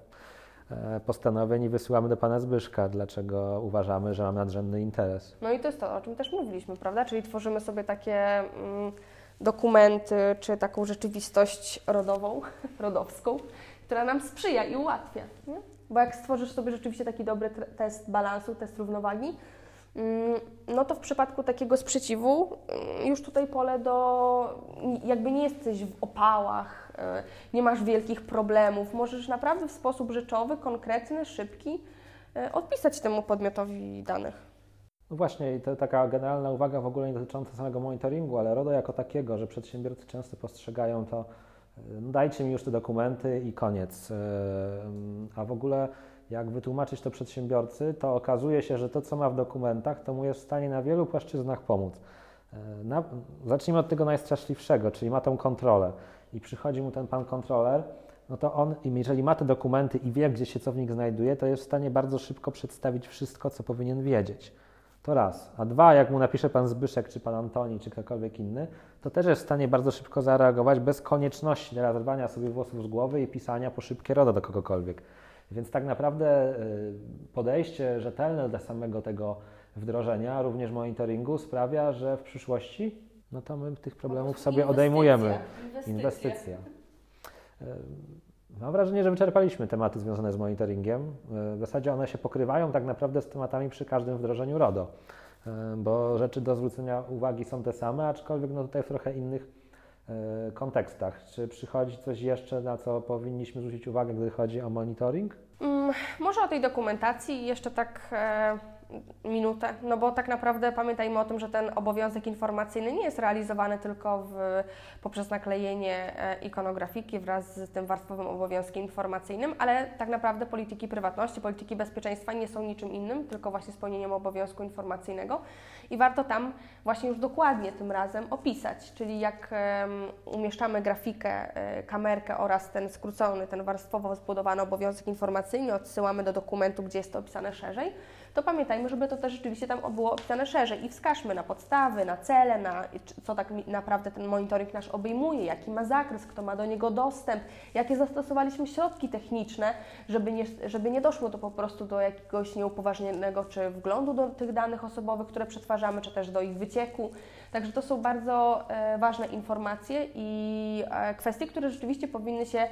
e, postanowień i wysyłamy do pana Zbyszka, dlaczego uważamy, że mamy nadrzędny interes. No i to jest to, o czym też mówiliśmy, prawda? Czyli tworzymy sobie takie mm, dokumenty, czy taką rzeczywistość rodową, rodowską, która nam sprzyja i ułatwia. Nie? Bo jak stworzysz sobie rzeczywiście taki dobry test balansu, test równowagi, no to w przypadku takiego sprzeciwu mm, już tutaj pole do, jakby nie jesteś w opałach, e, nie masz wielkich problemów, możesz naprawdę w sposób rzeczowy, konkretny, szybki e, odpisać temu podmiotowi danych. No właśnie, to taka generalna uwaga w ogóle nie dotycząca samego monitoringu, ale RODO jako takiego, że przedsiębiorcy często postrzegają to, e, no dajcie mi już te dokumenty i koniec. A w ogóle jak wytłumaczyć to przedsiębiorcy, to okazuje się, że to, co ma w dokumentach, to mu jest w stanie na wielu płaszczyznach pomóc. E, Na, zacznijmy od tego najstraszliwszego, czyli ma tą kontrolę i przychodzi mu ten pan kontroler, no to on, jeżeli ma te dokumenty i wie, gdzie się co w nich znajduje, to jest w stanie bardzo szybko przedstawić wszystko, co powinien wiedzieć. To raz. A dwa, jak mu napisze pan Zbyszek, czy pan Antoni, czy ktokolwiek inny, to też jest w stanie bardzo szybko zareagować bez konieczności teraz sobie włosów z głowy i pisania po szybkie RODO do kogokolwiek. Więc tak naprawdę y, podejście rzetelne do samego tego wdrożenia, również monitoringu, sprawia, że w przyszłości no to my tych problemów sobie odejmujemy. Inwestycja. Y, Mam wrażenie, że wyczerpaliśmy tematy związane z monitoringiem. Y, W zasadzie one się pokrywają tak naprawdę z tematami przy każdym wdrożeniu RODO, bo rzeczy do zwrócenia uwagi są te same, aczkolwiek no tutaj w trochę innych kontekstach. Czy przychodzi coś jeszcze, na co powinniśmy zwrócić uwagę, gdy chodzi o monitoring? Mm, Może o tej dokumentacji jeszcze tak e, minutę, no bo tak naprawdę pamiętajmy o tym, że ten obowiązek informacyjny nie jest realizowany tylko w, poprzez naklejenie e, ikonografiki wraz z tym warstwowym obowiązkiem informacyjnym, ale tak naprawdę polityki prywatności, polityki bezpieczeństwa nie są niczym innym, tylko właśnie spełnieniem obowiązku informacyjnego. I warto tam właśnie już dokładnie tym razem opisać, czyli jak umieszczamy grafikę, e, kamerkę oraz ten skrócony, ten warstwowo zbudowany obowiązek informacyjny, odsyłamy do dokumentu, gdzie jest to opisane szerzej, to pamiętajmy, żeby to też rzeczywiście tam było opisane szerzej i wskażmy na podstawy, na cele, na co tak naprawdę ten monitoring nasz obejmuje, jaki ma zakres, kto ma do niego dostęp, jakie zastosowaliśmy środki techniczne, żeby nie, żeby nie doszło to po prostu do jakiegoś nieupoważnionego czy wglądu do tych danych osobowych, które przetwarzamy, czy też do ich wycieku. Także to są bardzo e, ważne informacje i e, kwestie, które rzeczywiście powinny się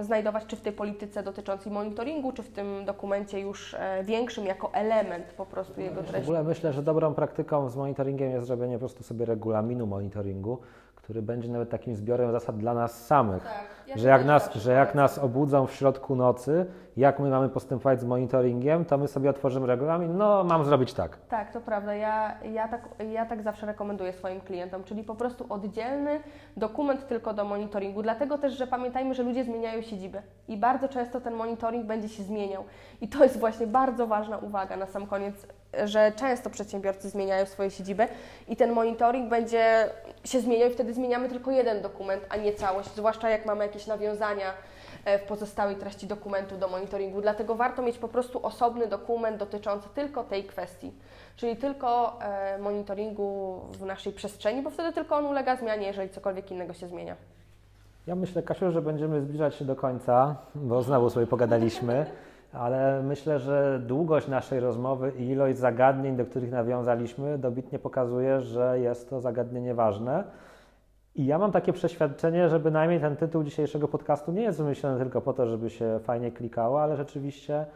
znajdować czy w tej polityce dotyczącej monitoringu, czy w tym dokumencie już e, większym jako element po prostu jego W treści. ogóle myślę, że dobrą praktyką z monitoringiem jest zrobienie po prostu sobie regulaminu monitoringu, który będzie nawet takim zbiorem zasad dla nas samych. Tak, ja że, jak nas, że jak nas obudzą w środku nocy, jak my mamy postępować z monitoringiem, to my sobie otworzymy regulamin, no mam zrobić tak. Tak, to prawda. Ja, ja, tak, ja tak zawsze rekomenduję swoim klientom, czyli po prostu oddzielny dokument tylko do monitoringu. Dlatego też, że pamiętajmy, że ludzie zmieniają siedzibę i bardzo często ten monitoring będzie się zmieniał. I to jest właśnie bardzo ważna uwaga na sam koniec, że często przedsiębiorcy zmieniają swoje siedzibę i ten monitoring będzie się zmieniał i wtedy zmieniamy tylko jeden dokument, a nie całość, zwłaszcza jak mamy jakieś nawiązania e, w pozostałej treści dokumentu do monitoringu. Dlatego warto mieć po prostu osobny dokument dotyczący tylko tej kwestii, czyli tylko e, monitoringu w naszej przestrzeni, bo wtedy tylko on ulega zmianie, jeżeli cokolwiek innego się zmienia. Ja myślę, Kasiu, że będziemy zbliżać się do końca, bo znowu sobie pogadaliśmy, ale myślę, że długość naszej rozmowy i ilość zagadnień, do których nawiązaliśmy, dobitnie pokazuje, że jest to zagadnienie ważne. I ja mam takie przeświadczenie, że bynajmniej ten tytuł dzisiejszego podcastu nie jest wymyślony tylko po to, żeby się fajnie klikało, ale rzeczywiście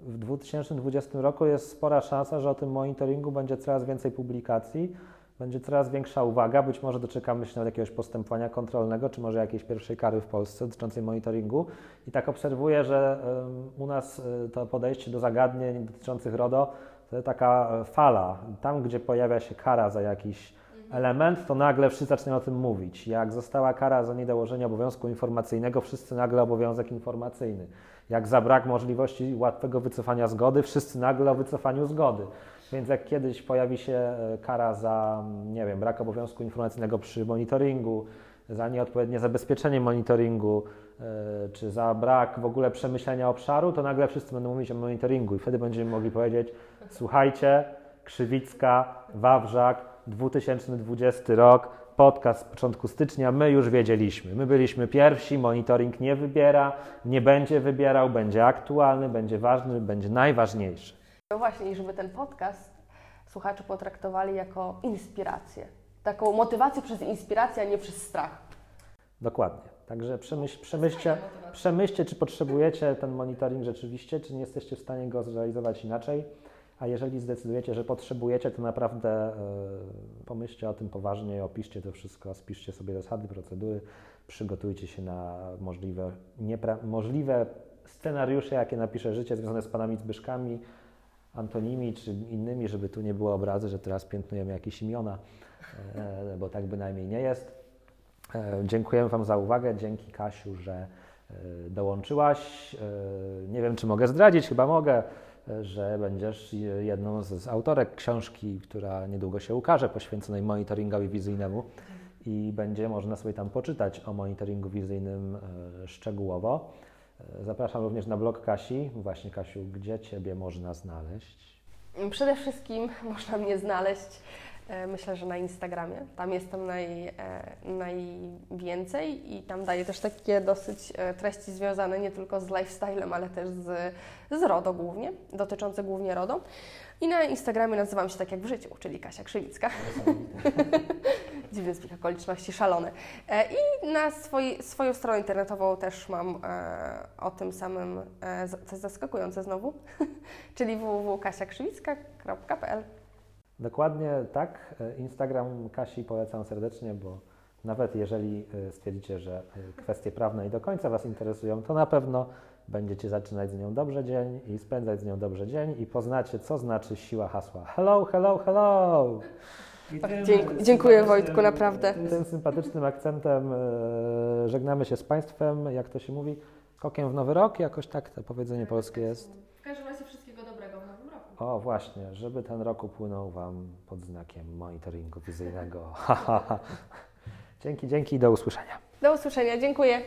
w 2020 roku jest spora szansa, że o tym monitoringu będzie coraz więcej publikacji, będzie coraz większa uwaga. Być może doczekamy się nawet jakiegoś postępowania kontrolnego, czy może jakiejś pierwszej kary w Polsce dotyczącej monitoringu. I tak obserwuję, że u nas y, to podejście do zagadnień dotyczących RODO to taka e, fala. Tam, gdzie pojawia się kara za jakiś element, to nagle wszyscy zaczynają o tym mówić. Jak została kara za niedołożenie obowiązku informacyjnego, wszyscy nagle obowiązek informacyjny. Jak za brak możliwości łatwego wycofania zgody, wszyscy nagle o wycofaniu zgody. Więc jak kiedyś pojawi się e, kara za, mm, nie wiem, brak obowiązku informacyjnego przy monitoringu, za nieodpowiednie zabezpieczenie monitoringu, e, czy za brak w ogóle przemyślenia obszaru, to nagle wszyscy będą mówić o monitoringu i wtedy będziemy mogli powiedzieć, słuchajcie, Krzywicka, Wawrzak, 2020 rok, podcast z początku stycznia, my już wiedzieliśmy. My byliśmy pierwsi, monitoring nie wybiera, nie będzie wybierał, będzie aktualny, będzie ważny, będzie najważniejszy. No właśnie, i żeby ten podcast słuchacze potraktowali jako inspirację. Taką motywację przez inspirację, a nie przez strach. Dokładnie. Także przemyśl, przemyślcie, przemyślcie, czy potrzebujecie ten monitoring rzeczywiście, czy nie jesteście w stanie go zrealizować inaczej. A jeżeli zdecydujecie, że potrzebujecie, to naprawdę e, pomyślcie o tym poważnie, opiszcie to wszystko, spiszcie sobie zasady, procedury, przygotujcie się na możliwe, niepra- możliwe scenariusze, jakie napisze życie związane z panami Zbyszkami, Antonimi czy innymi, żeby tu nie było obrazy, że teraz piętnujemy jakieś imiona, e, bo tak bynajmniej nie jest. E, Dziękujemy Wam za uwagę. Dzięki Kasiu, że e, dołączyłaś. E, Nie wiem, czy mogę zdradzić, chyba mogę, e, że będziesz je- jedną z autorek książki, która niedługo się ukaże, poświęconej monitoringowi wizyjnemu i będzie można sobie tam poczytać o monitoringu wizyjnym e, szczegółowo. Zapraszam również na blog Kasi. Właśnie Kasiu, gdzie Ciebie można znaleźć? Przede wszystkim można mnie znaleźć, e, myślę, że na Instagramie. Tam jestem naj, e, najwięcej i tam daję też takie dosyć e, treści związane nie tylko z lifestylem, ale też z, z RODO głównie, dotyczące głównie RODO. I na Instagramie nazywam się tak jak w życiu, czyli Kasia Krzywicka. Dziwny zbieg okoliczności, szalony. E, I na swoi, swoją stronę internetową też mam e, o tym samym, e, co jest zaskakujące znowu, czyli www.kasiakrzywicka.pl. Dokładnie tak. Instagram Kasi polecam serdecznie, bo nawet jeżeli stwierdzicie, że kwestie prawne nie do końca Was interesują, to na pewno będziecie zaczynać z nią dobrze dzień i spędzać z nią dobrze dzień i poznacie, co znaczy siła hasła. Hello, hello, hello! Tak, dziękuję- dziękuję, Wojtku, naprawdę. Tym sympatycznym akcentem e, żegnamy się z Państwem, jak to się mówi, kokiem w nowy rok, jakoś tak to powiedzenie polskie jest. W każdym razie wszystkiego dobrego w nowym roku. O, właśnie, żeby ten rok upłynął Wam pod znakiem monitoringu wizyjnego. Dzięki, dzięki i do usłyszenia. Do usłyszenia, dziękuję.